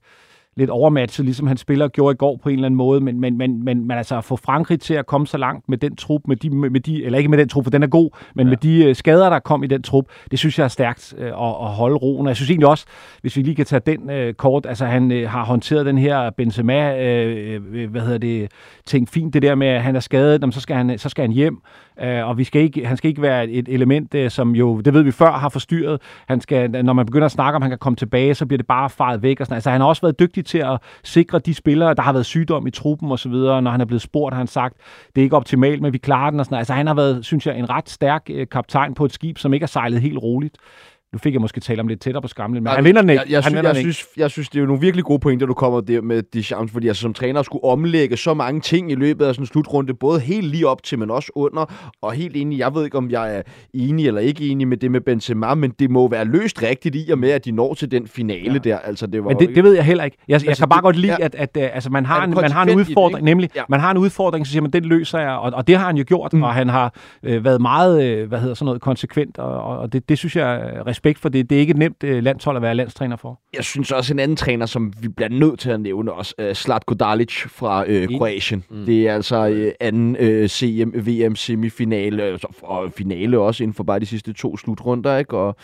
lidt overmatchet, ligesom han spiller gjorde i går på en eller anden måde, men, men, men, men, men altså at få Frankrig til at komme så langt med den trup, med de, med de, eller ikke med den trup, for den er god, men ja. med de uh, skader, der kom i den trup, det synes jeg er stærkt uh, at, at holde roen. Og jeg synes egentlig også, hvis vi lige kan tage den uh, kort, altså han uh, har håndteret den her Benzema, uh, hvad hedder det, ting fint, det der med, at han er skadet, jamen, så, skal han, så skal han hjem, uh, og vi skal ikke, han skal ikke være et element, uh, som jo, det ved vi før, har forstyrret. Han skal, når man begynder at snakke om, at han kan komme tilbage, så bliver det bare faret væk. Og sådan. Altså han har også været dygtig til at sikre de spillere, der har været sygdom i truppen osv., når han er blevet spurgt, har han sagt, det er ikke optimalt, men vi klarer den. Og sådan. Altså han har været, synes jeg, en ret stærk øh, kaptajn på et skib, som ikke har sejlet helt roligt. Nu fik jeg måske tale om lidt tættere på skamlen, men ja, han vinder den ikke. Jeg, jeg, han synes, jeg, synes, jeg synes, det er jo nogle virkelig gode pointer, du kommer der med Deschamps, fordi altså, som træner skulle omlægge så mange ting i løbet af sådan en slutrunde, både helt lige op til, men også under, og helt enig. Jeg ved ikke, om jeg er enig eller ikke enig med det med Benzema, men det må være løst rigtigt i og med, at de når til den finale ja. der. Altså, det var men det, det ved jeg heller ikke. Jeg, altså, jeg kan bare det, godt lide, ja. at, at, at altså, man, har en, man har en udfordring, det, nemlig, ja. man har en udfordring, så siger man, den løser jeg, og, og det har han jo gjort, mm. og han har øh, været meget, øh, hvad hedder sådan noget, konsekvent, og, og det, det synes jeg respekt for det. Det er ikke nemt øh, landshold at være landstræner for. Jeg synes også, en anden træner, som vi bliver nødt til at nævne også, uh, Slatko Dalic fra øh, Kroatien. Mm. Det er altså øh, anden øh, CM, VM semifinale, altså, og finale også inden for bare de sidste to slutrunder, ikke? Og,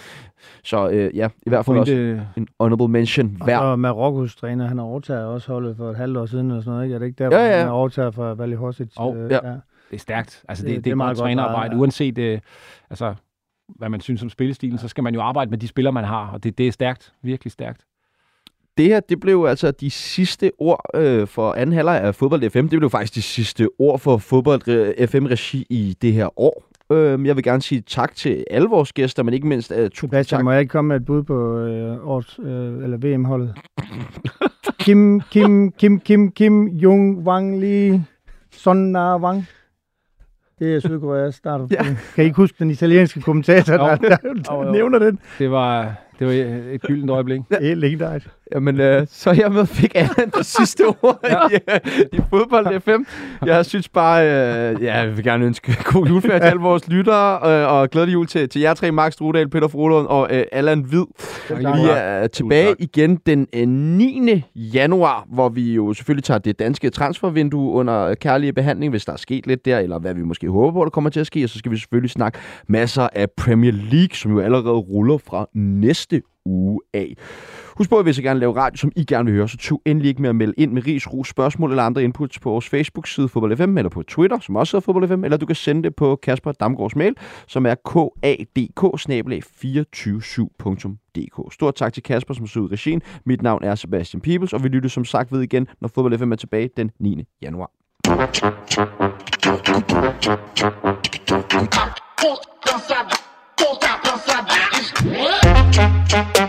så øh, ja, i hvert fald også en honorable mention hver. Og Marokkos træner, han har overtaget også holdet for et halvt år siden, og sådan noget, ikke? Er det ikke der, ja, ja. han har overtaget for Vali Hosic? Oh, øh, ja. ja. Det er stærkt. Altså, det, det, det, det er meget trænerarbejde, ja. uanset... Øh, altså, hvad man synes om spillestilen, så skal man jo arbejde med de spillere, man har, og det, det er stærkt, virkelig stærkt. Det her, det blev altså de sidste ord øh, for anden halvleg af Fodbold FM. Det blev faktisk de sidste ord for Fodbold øh, FM-regi i det her år. Øh, jeg vil gerne sige tak til alle vores gæster, men ikke mindst... Uh, Sebastian, tak. må jeg ikke komme med et bud på øh, års, øh, eller VM-holdet? Kim, Kim, Kim, Kim, Kim, Jung, Wang, Li, Son, Na, Wang. Det er Sydkoreas start. Ja. Kan I ikke huske den italienske kommentator, der, der, der nævner den? Det var, det var et gyldent øjeblik. Ja. Er legendarisk. Jamen, øh, så hermed fik Allan det sidste ord ja. i, i fodbold FM. Jeg synes bare, øh, ja, jeg vil gerne ønske god julefærd til alle vores lyttere, øh, og glædelig jul til, til jer tre, Max Strudal, Peter Frohlund og øh, Allan Hvid. Vi er tilbage igen den øh, 9. januar, hvor vi jo selvfølgelig tager det danske transfervindue under kærlige behandling, hvis der er sket lidt der, eller hvad vi måske håber på, der kommer til at ske, og så skal vi selvfølgelig snakke masser af Premier League, som jo allerede ruller fra næste uge af. Husk på, at hvis I gerne lave radio, som I gerne vil høre, så tog endelig ikke med at melde ind med ris, ro, spørgsmål eller andre inputs på vores Facebook-side Fodbold FM, eller på Twitter, som også hedder Fodbold FM, eller du kan sende det på Kasper Damgaards mail, som er kadk 247dk Stort tak til Kasper, som så ud regien. Mit navn er Sebastian Peebles, og vi lytter som sagt ved igen, når Fodbold FM er tilbage den 9. januar. Cansado, cansado, cansado, cansado.